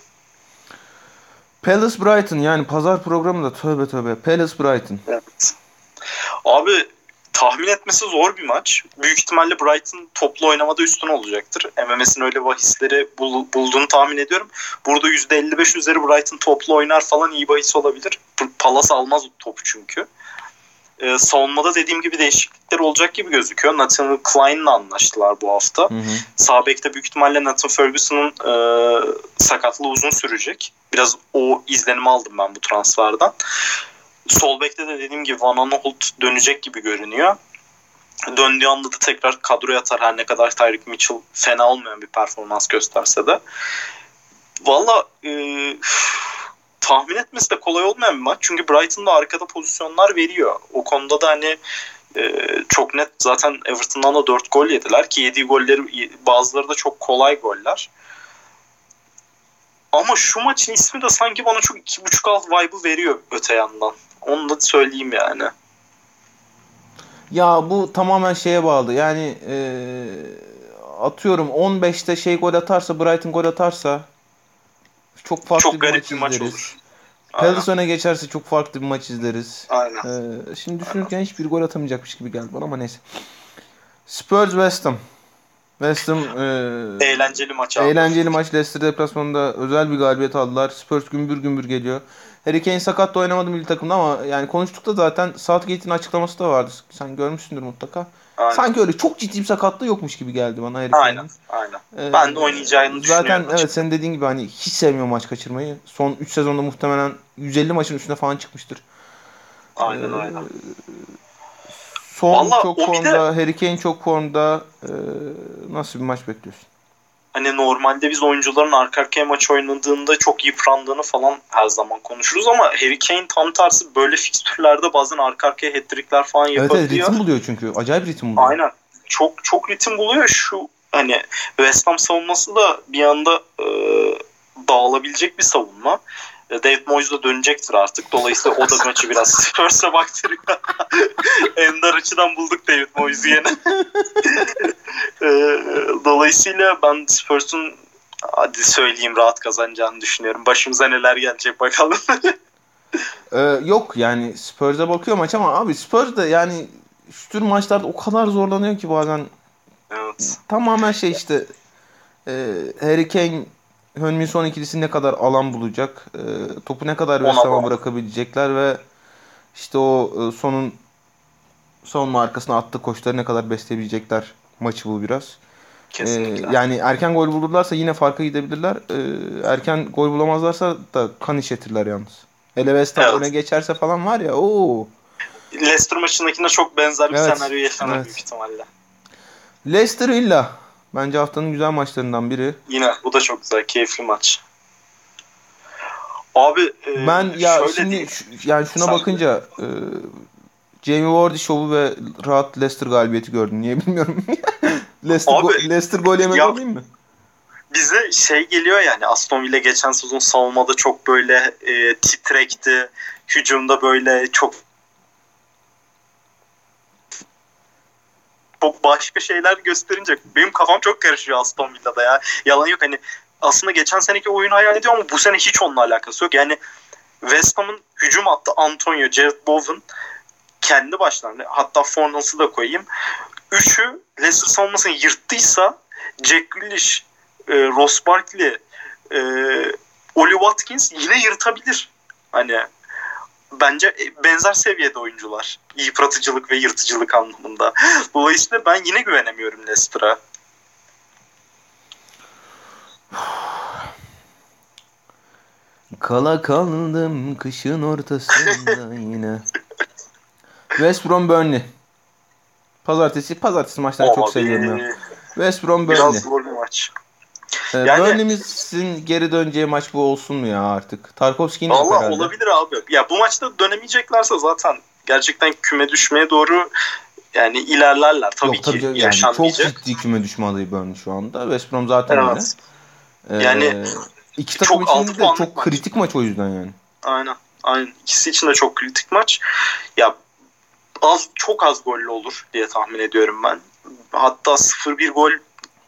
[SPEAKER 1] Palace Brighton yani pazar programı da tövbe tövbe. Palace Brighton.
[SPEAKER 2] Evet. Abi tahmin etmesi zor bir maç. Büyük ihtimalle Brighton toplu oynamada üstün olacaktır. MMS'in öyle bahisleri bul- bulduğunu tahmin ediyorum. Burada %55 üzeri Brighton toplu oynar falan iyi bahis olabilir. Palace almaz topu çünkü. Ee, savunmada dediğim gibi değişiklikler olacak gibi gözüküyor. Nathan Klein'la anlaştılar bu hafta.
[SPEAKER 1] Hı hı.
[SPEAKER 2] Sağ bekte büyük ihtimalle Nathan Ferguson'ın e, sakatlığı uzun sürecek. Biraz o izlenimi aldım ben bu transferden. Sol bekte de dediğim gibi Van Aanholt dönecek gibi görünüyor. Döndüğü anda da tekrar kadroya atar her ne kadar Tyreek Mitchell fena olmayan bir performans gösterse de. Valla e, tahmin etmesi de kolay olmayan bir maç. Çünkü Brighton da arkada pozisyonlar veriyor. O konuda da hani e, çok net zaten Everton'dan da 4 gol yediler ki yediği golleri bazıları da çok kolay goller. Ama şu maçın ismi de sanki bana çok 2.5 alt vibe'ı veriyor öte yandan. Onu da söyleyeyim yani.
[SPEAKER 1] Ya bu tamamen şeye bağlı. Yani e, atıyorum 15'te şey gol atarsa Brighton gol atarsa çok farklı
[SPEAKER 2] Çok
[SPEAKER 1] bir
[SPEAKER 2] garip
[SPEAKER 1] maç
[SPEAKER 2] bir maç
[SPEAKER 1] izleriz.
[SPEAKER 2] olur. Aynen.
[SPEAKER 1] Palace öne geçerse çok farklı bir maç izleriz.
[SPEAKER 2] Aynen.
[SPEAKER 1] Ee, şimdi düşünürken hiçbir gol atamayacakmış gibi geldi bana ama neyse. Spurs West Ham. West Ham e,
[SPEAKER 2] Eğlenceli maç abi.
[SPEAKER 1] eğlenceli maç. Leicester deplasmanında özel bir galibiyet aldılar. Spurs gümbür gümbür geliyor. Harry Kane sakat da oynamadı milli takımda ama yani konuştuk da zaten Southgate'in açıklaması da vardı. Sen görmüşsündür mutlaka.
[SPEAKER 2] Aynen.
[SPEAKER 1] Sanki öyle çok ciddi bir sakatlığı yokmuş gibi geldi bana Harry Kane'in.
[SPEAKER 2] Aynen. Aynen.
[SPEAKER 1] Ee,
[SPEAKER 2] Ben de oynayacağını
[SPEAKER 1] Zaten
[SPEAKER 2] düşünüyorum
[SPEAKER 1] evet
[SPEAKER 2] açıkçası.
[SPEAKER 1] senin dediğin gibi hani hiç sevmiyor maç kaçırmayı. Son 3 sezonda muhtemelen 150 maçın üstüne falan çıkmıştır.
[SPEAKER 2] Aynen
[SPEAKER 1] Ee,
[SPEAKER 2] aynen.
[SPEAKER 1] Son
[SPEAKER 2] Vallahi
[SPEAKER 1] çok formda, Harry Kane çok formda. Ee, nasıl bir maç bekliyorsun?
[SPEAKER 2] Hani normalde biz oyuncuların arka arkaya maç oynadığında çok yıprandığını falan her zaman konuşuruz ama Harry Kane tam tersi böyle fikstürlerde bazen arka arkaya hat-trickler falan
[SPEAKER 1] Evet, evet
[SPEAKER 2] yapabiliyor.
[SPEAKER 1] ritim buluyor çünkü. Acayip ritim buluyor.
[SPEAKER 2] Aynen. Çok çok ritim buluyor. Şu hani West Ham savunması da bir anda e, dağılabilecek bir savunma. E, David Moyes da dönecektir artık. Dolayısıyla o da [LAUGHS] maçı biraz Spurs'a baktırıyor. [LAUGHS] Ender açıdan bulduk David Moyes'i yine. [LAUGHS] E, dolayısıyla ben Spurs'un hadi söyleyeyim rahat kazanacağını düşünüyorum. Başımıza neler gelecek bakalım.
[SPEAKER 1] Ee, yok yani Spurs'a bakıyor maç ama abi Spurs da yani şu tür maçlarda o kadar zorlanıyor ki bazen
[SPEAKER 2] evet.
[SPEAKER 1] tamamen şey işte e, Harry Kane Hönmin son ikilisi ne kadar alan bulacak, e, topu ne kadar West bırakabilecekler ve işte o e, sonun savunma arkasına attığı koşuları ne kadar besleyebilecekler maçı bu biraz.
[SPEAKER 2] Kesinlikle.
[SPEAKER 1] Ee, yani erken gol bulurlarsa yine farka gidebilirler. Ee, erken gol bulamazlarsa da kan işletirler yalnız. Hele West Ham
[SPEAKER 2] Evet.
[SPEAKER 1] öne geçerse falan var ya ooo.
[SPEAKER 2] Leicester maçındakine çok benzer bir
[SPEAKER 1] Evet,
[SPEAKER 2] senaryo yaşanır
[SPEAKER 1] evet.
[SPEAKER 2] büyük ihtimalle.
[SPEAKER 1] Leicester illa. Bence haftanın güzel maçlarından biri.
[SPEAKER 2] Yine bu da çok güzel, keyifli maç. Abi e,
[SPEAKER 1] Ben ya
[SPEAKER 2] şöyle
[SPEAKER 1] şimdi
[SPEAKER 2] diyeyim.
[SPEAKER 1] yani şuna
[SPEAKER 2] Sen-
[SPEAKER 1] bakınca e, Jamie Vardy şovu ve rahat Leicester galibiyeti gördüm. Niye bilmiyorum. [LAUGHS] Leicester,
[SPEAKER 2] Abi,
[SPEAKER 1] go- Leicester gol yemedi olayım mı?
[SPEAKER 2] bize şey geliyor yani Aston Villa geçen sezon savunmada çok böyle e, titrekti. Hücumda böyle çok başka şeyler gösterince benim kafam çok karışıyor Aston Villa'da ya. Yalan yok hani aslında geçen seneki oyunu hayal ediyor ama bu sene hiç onunla alakası yok. Yani West Ham'ın hücum hattı Antonio, Jared Bowen kendi başlarına hatta Fornals'ı da koyayım. Üçü Leicester savunmasını yırttıysa Jack Grealish, e, Ross Barkley, e, Oli Watkins yine yırtabilir. Hani bence e, benzer seviyede oyuncular. Yıpratıcılık ve yırtıcılık anlamında. Dolayısıyla ben yine güvenemiyorum Leicester'a.
[SPEAKER 1] Kala kaldım kışın ortasında yine. West Brom Burnley. Pazartesi pazartesi maçlarını çok seviyorum ya. West Brom Burnley.
[SPEAKER 2] Biraz zor Yani-
[SPEAKER 1] Burnley'imizin geri döneceği maç bu olsun mu ya artık? Tarkovski'nin herhalde.
[SPEAKER 2] olabilir abi. Ya bu maçta dönemeyeceklerse zaten gerçekten küme düşmeye doğru yani ilerlerler. Tabii
[SPEAKER 1] Yok tabii
[SPEAKER 2] ki
[SPEAKER 1] yani çok ciddi küme düşme adayı Burnley şu anda. West Brom zaten
[SPEAKER 2] Evet.
[SPEAKER 1] öyle. Ee,
[SPEAKER 2] Yani
[SPEAKER 1] iki takım
[SPEAKER 2] çok
[SPEAKER 1] için de çok
[SPEAKER 2] maç.
[SPEAKER 1] kritik maç o yüzden yani.
[SPEAKER 2] Aynen. Aynen. İkisi için de çok kritik maç. Ya az çok az gollü olur diye tahmin ediyorum ben. Hatta 0-1 gol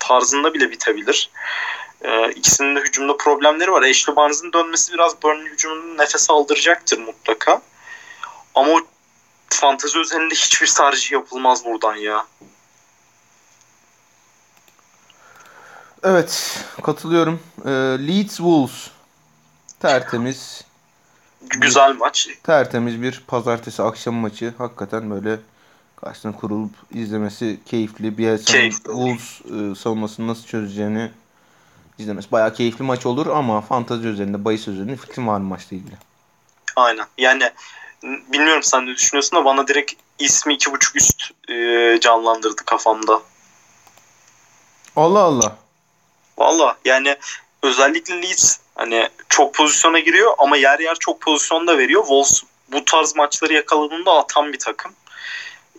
[SPEAKER 2] tarzında bile bitebilir. Ee, ikisinin de hücumda problemleri var. Ashley Barnes'ın dönmesi biraz Burnley hücumunu nefes aldıracaktır mutlaka. Ama o fantezi özelinde hiçbir tercih yapılmaz buradan ya.
[SPEAKER 1] Evet katılıyorum. Ee, Leeds Wolves. Tertemiz.
[SPEAKER 2] Güzel maç.
[SPEAKER 1] Tertemiz bir pazartesi akşam maçı. Hakikaten böyle karşısına kurulup izlemesi keyifli.
[SPEAKER 2] Keyifli.
[SPEAKER 1] Wolves e, savunmasını nasıl çözeceğini izlemesi. Bayağı keyifli maç olur ama fantazi üzerinde, bahis üzerinde fikrim var maçla ilgili?
[SPEAKER 2] Aynen. Yani bilmiyorum sen ne düşünüyorsun da bana direkt ismi iki buçuk üst e, canlandırdı kafamda.
[SPEAKER 1] Allah Allah.
[SPEAKER 2] Valla yani özellikle Leeds hani çok pozisyona giriyor ama yer yer çok pozisyon da veriyor. Wolves bu tarz maçları yakaladığında atan bir takım.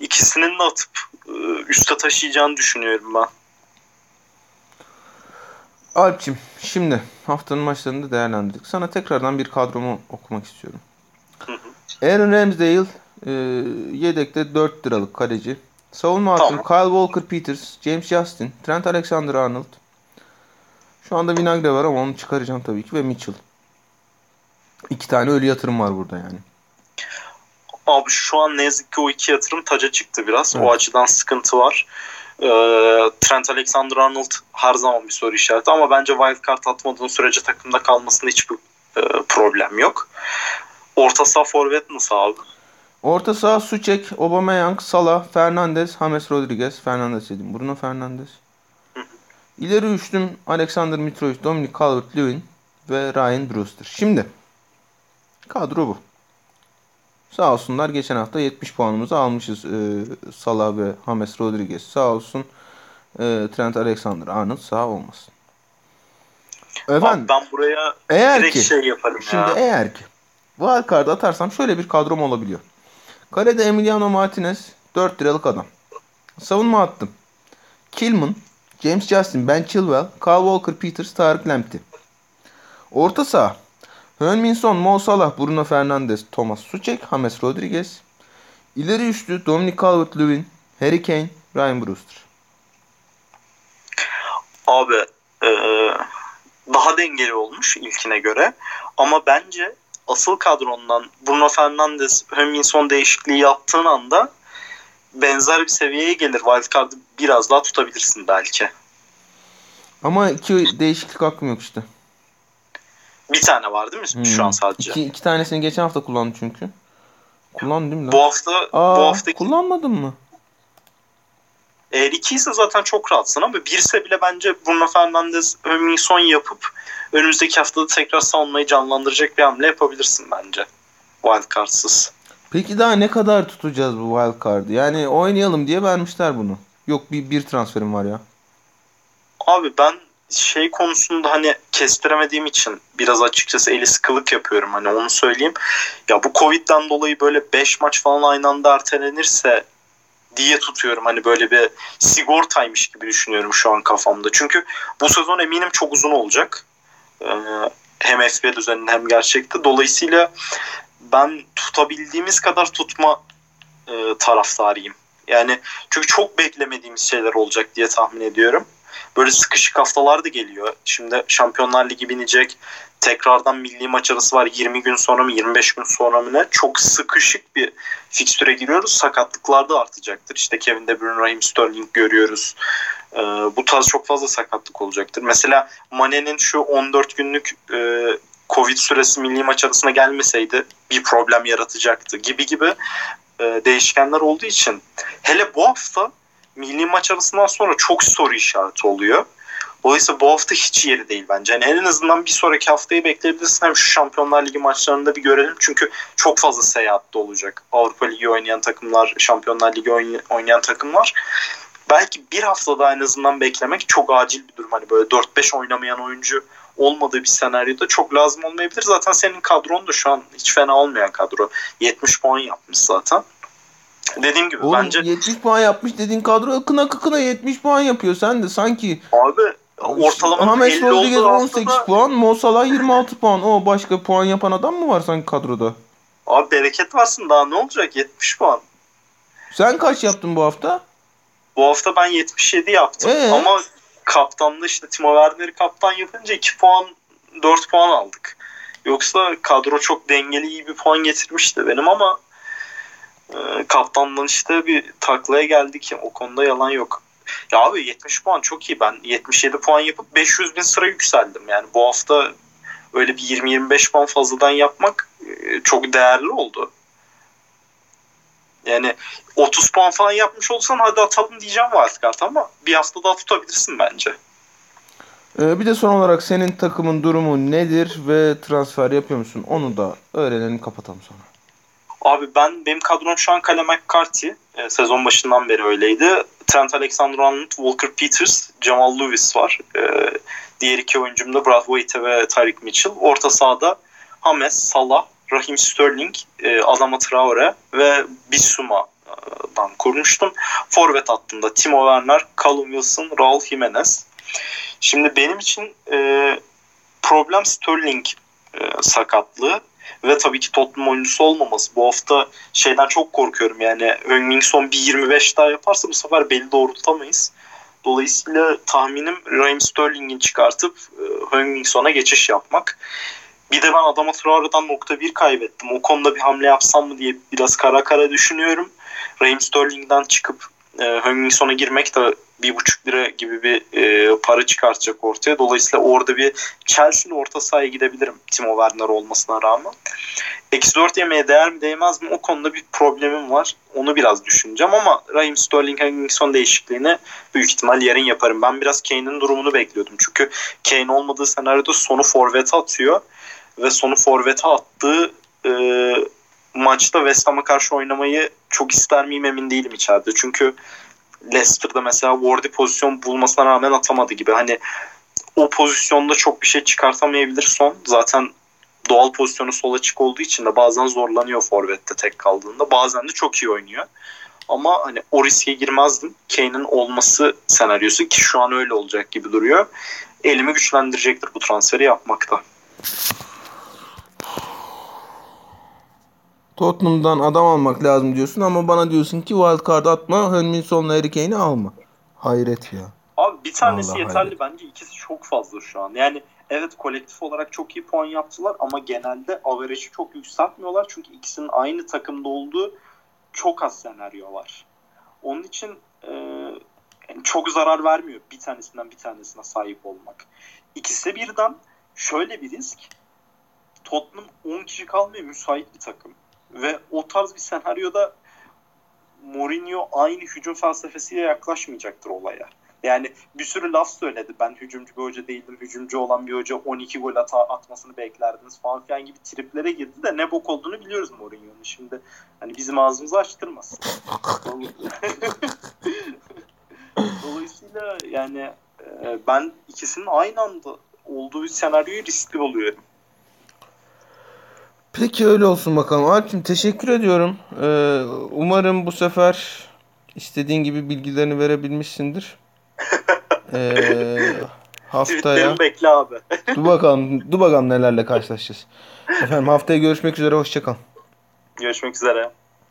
[SPEAKER 2] İkisinin de atıp e, üste taşıyacağını düşünüyorum ben.
[SPEAKER 1] Alp'cim şimdi haftanın maçlarını da değerlendirdik. Sana tekrardan bir kadromu okumak istiyorum.
[SPEAKER 2] Hı hı.
[SPEAKER 1] Aaron Ramsdale e, yedekte 4 liralık kaleci. Savunma hattım Kyle Walker-Peters, James Justin, Trent Alexander-Arnold. Şu anda Vinagre var ama onu çıkaracağım tabii ki ve Mitchell. İki tane ölü yatırım var burada yani.
[SPEAKER 2] Abi şu an ne yazık ki o iki yatırım taca çıktı biraz.
[SPEAKER 1] Evet.
[SPEAKER 2] O açıdan sıkıntı var. Ee, Trent Alexander-Arnold her zaman bir soru işareti ama bence wildcard atmadığın sürece takımda kalmasında hiçbir e, problem yok. Orta saha forvet nasıl abi?
[SPEAKER 1] Orta saha Suçek, Aubameyang, Salah, Fernandez, James Rodriguez. Fernandez dedim. Bruno Fernandes. İleri üçlüm Alexander Mitrovic, Dominic Calvert-Lewin ve Ryan Brewster. Şimdi kadro bu. Sağ olsunlar geçen hafta 70 puanımızı almışız. Ee, Salah ve James Rodriguez sağ olsun. Ee, Trent Alexander-Arnold sağ olmasın. Efendim
[SPEAKER 2] Abi ben buraya
[SPEAKER 1] eğer
[SPEAKER 2] direkt
[SPEAKER 1] ki
[SPEAKER 2] şey yaparım
[SPEAKER 1] Şimdi
[SPEAKER 2] ya.
[SPEAKER 1] eğer ki wildcard atarsam şöyle bir kadrom olabiliyor. Kalede Emiliano Martinez 4 liralık adam. Savunma attım. Kilman, James Justin, Ben Chilwell, Kyle Walker, Peters, Tarık Lamptey. Orta saha. Heung-min Son, Mo Salah, Bruno Fernandes, Thomas Suchek, James Rodriguez. İleri üçlü Dominic Calvert-Lewin, Harry Kane, Ryan Brewster.
[SPEAKER 2] Abi e, daha dengeli olmuş ilkine göre. Ama bence asıl kadrondan Bruno Fernandes, Höminson değişikliği yaptığın anda benzer bir seviyeye gelir. Wildcard'ı biraz daha tutabilirsin belki.
[SPEAKER 1] Ama iki değişiklik hakkım yok işte.
[SPEAKER 2] Bir tane var değil mi
[SPEAKER 1] Hmm.
[SPEAKER 2] şu an sadece?
[SPEAKER 1] İki, iki tanesini geçen hafta kullandım çünkü. Kullandım değil mi lan?
[SPEAKER 2] Bu hafta
[SPEAKER 1] Aa,
[SPEAKER 2] bu haftaki
[SPEAKER 1] kullanmadın mı?
[SPEAKER 2] Eğer 2 ise zaten çok rahatsın ama 1 ise bile bence Bruno Fernandes Son yapıp önümüzdeki haftada tekrar savunmayı canlandıracak bir hamle yapabilirsin bence. Wildcard'sız.
[SPEAKER 1] Peki daha ne kadar tutacağız bu wildcard'ı? Yani oynayalım diye vermişler bunu. Yok bir, bir transferim var ya.
[SPEAKER 2] Abi ben şey konusunda hani kestiremediğim için biraz açıkçası eli sıkılık yapıyorum hani onu söyleyeyim. Ya bu Covid'den dolayı böyle 5 maç falan aynı anda ertelenirse diye tutuyorum. Hani böyle bir sigortaymış gibi düşünüyorum şu an kafamda. Çünkü bu sezon eminim çok uzun olacak. Ee, hem FB düzeninde hem gerçekte. Dolayısıyla ben tutabildiğimiz kadar tutma e, taraftarıyım. Yani çünkü çok beklemediğimiz şeyler olacak diye tahmin ediyorum. Böyle sıkışık haftalar da geliyor. Şimdi Şampiyonlar Ligi binecek. Tekrardan milli maç arası var 20 gün sonra mı 25 gün sonra mı ne? Çok sıkışık bir fikstüre giriyoruz. Sakatlıklar da artacaktır. İşte Kevin De Bruyne, Raheem Sterling görüyoruz. Ee, bu tarz çok fazla sakatlık olacaktır. Mesela Mane'nin şu 14 günlük e, Covid süresi milli maç arasına gelmeseydi bir problem yaratacaktı gibi gibi e, değişkenler olduğu için hele bu hafta milli maç arasından sonra çok soru işareti oluyor. Dolayısıyla bu hafta hiç yeri değil bence. Yani en azından bir sonraki haftayı bekleyebilirsin. Hem şu Şampiyonlar Ligi maçlarında bir görelim. Çünkü çok fazla seyahatte olacak. Avrupa Ligi oynayan takımlar, Şampiyonlar Ligi oynayan takımlar. Belki bir haftada en azından beklemek çok acil bir durum. Hani böyle 4-5 oynamayan oyuncu olmadığı bir senaryoda çok lazım olmayabilir. Zaten senin kadron da şu an hiç fena olmayan kadro. 70 puan yapmış zaten. Dediğim gibi
[SPEAKER 1] Oğlum,
[SPEAKER 2] bence
[SPEAKER 1] 70 puan yapmış dediğin kadro akına akına 70 puan yapıyor. Sen de sanki
[SPEAKER 2] abi ortalamanın
[SPEAKER 1] James
[SPEAKER 2] 50
[SPEAKER 1] Rodriguez
[SPEAKER 2] olduğu
[SPEAKER 1] 18
[SPEAKER 2] haftada
[SPEAKER 1] puan, Mo Salah 26 puan. O başka puan yapan adam mı var sanki kadroda?
[SPEAKER 2] abi bereket varsın daha ne olacak 70 puan.
[SPEAKER 1] Sen kaç yaptın bu hafta?
[SPEAKER 2] Bu hafta ben 77 yaptım
[SPEAKER 1] Ee?
[SPEAKER 2] ama kaptanlı işte Timo Werner'i kaptan yapınca 2 puan 4 puan aldık. Yoksa kadro çok dengeli iyi bir puan getirmişti benim ama e, kaptandan işte bir taklaya geldik. O konuda yalan yok. Ya abi 70 puan çok iyi. Ben 77 puan yapıp 500 bin sıra yükseldim. Yani bu hafta öyle bir 20-25 puan fazladan yapmak e, çok değerli oldu. Yani 30 puan falan yapmış olsan hadi atalım diyeceğim wildcard ama bir hafta daha tutabilirsin bence.
[SPEAKER 1] Ee, bir de son olarak senin takımın durumu nedir ve transfer yapıyor musun? Onu da öğrenelim kapatalım sonra.
[SPEAKER 2] Abi ben benim kadrom şu an Kale McCarthy. E, sezon başından beri öyleydi. Trent Alexander-Arnold, Walker Peters, Jamal Lewis var. E, diğer iki oyuncum da Brad Waite ve Tyreek Mitchell. Orta sahada Hames, Salah, Raheem Sterling, e, Adama Traore ve Bissouma'dan kurmuştum. Forvet hattında Timo Werner, Callum Wilson, Raul Jimenez. Şimdi benim için e, problem Sterling e, sakatlığı ve tabii ki Tottenham oyuncusu olmaması. Bu hafta şeyden çok korkuyorum yani Hönningson bir 25 daha yaparsa bu sefer belli doğrultamayız. Dolayısıyla tahminim Raheem Sterling'in çıkartıp e, Hönningson'a geçiş yapmak. Bir de ben Adama Traore'dan nokta bir kaybettim. O konuda bir hamle yapsam mı diye biraz kara kara düşünüyorum. Raheem Sterling'den çıkıp e, Hönningson'a girmek de bir buçuk lira gibi bir e, para çıkartacak ortaya. Dolayısıyla orada bir Chelsea'li orta sahaya gidebilirim Timo Werner olmasına rağmen. Eksi 4 yemeye değer mi değmez mi o konuda bir problemim var. Onu biraz düşüneceğim ama Raheem Sterling Hönningson değişikliğini büyük ihtimal yarın yaparım. Ben biraz Kane'in durumunu bekliyordum. Çünkü Kane olmadığı senaryoda sonu forvete atıyor ve sonu forvete attığı e, maçta West Ham'a karşı oynamayı çok ister miyim emin değilim içeride. Çünkü Leicester'da mesela Wardy pozisyon bulmasına rağmen atamadı gibi. Hani o pozisyonda çok bir şey çıkartamayabilir son. Zaten doğal pozisyonu sol açık olduğu için de bazen zorlanıyor forvette tek kaldığında. Bazen de çok iyi oynuyor. Ama hani o riske girmezdim. Kane'in olması senaryosu ki şu an öyle olacak gibi duruyor. Elimi güçlendirecektir bu transferi yapmakta.
[SPEAKER 1] Tottenham'dan adam almak lazım diyorsun ama bana diyorsun ki wildcard atma, Hönminson'la Harry Kane'i alma. Hayret ya.
[SPEAKER 2] Abi bir tanesi
[SPEAKER 1] Vallahi
[SPEAKER 2] yeterli
[SPEAKER 1] hayret.
[SPEAKER 2] bence ikisi çok fazla şu an. Yani evet kolektif olarak çok iyi puan yaptılar ama genelde average'i çok yükseltmiyorlar. Çünkü ikisinin aynı takımda olduğu çok az senaryo var. Onun için e, çok zarar vermiyor bir tanesinden bir tanesine sahip olmak. İkisi birden şöyle bir risk. Tottenham 10 kişi kalmaya müsait bir takım. Ve o tarz bir senaryoda Mourinho aynı hücum felsefesiyle yaklaşmayacaktır olaya. Yani bir sürü laf söyledi. Ben hücumcu bir hoca değildim. Hücumcu olan bir hoca 12 gol ata atmasını beklerdiniz falan filan gibi triplere girdi de ne bok olduğunu biliyoruz Mourinho'nun. Şimdi hani bizim ağzımızı açtırmaz. Dolayısıyla [LAUGHS] yani e, ben ikisinin aynı anda olduğu senaryoyu riskli buluyorum.
[SPEAKER 1] Peki öyle olsun bakalım. Alp'cim teşekkür ediyorum. Ee, umarım bu sefer istediğin gibi bilgilerini verebilmişsindir. Ee, [LAUGHS] haftaya
[SPEAKER 2] bekle abi.
[SPEAKER 1] dur bakalım dur bakalım nelerle karşılaşacağız. Efendim haftaya görüşmek üzere hoşçakal.
[SPEAKER 2] Görüşmek üzere.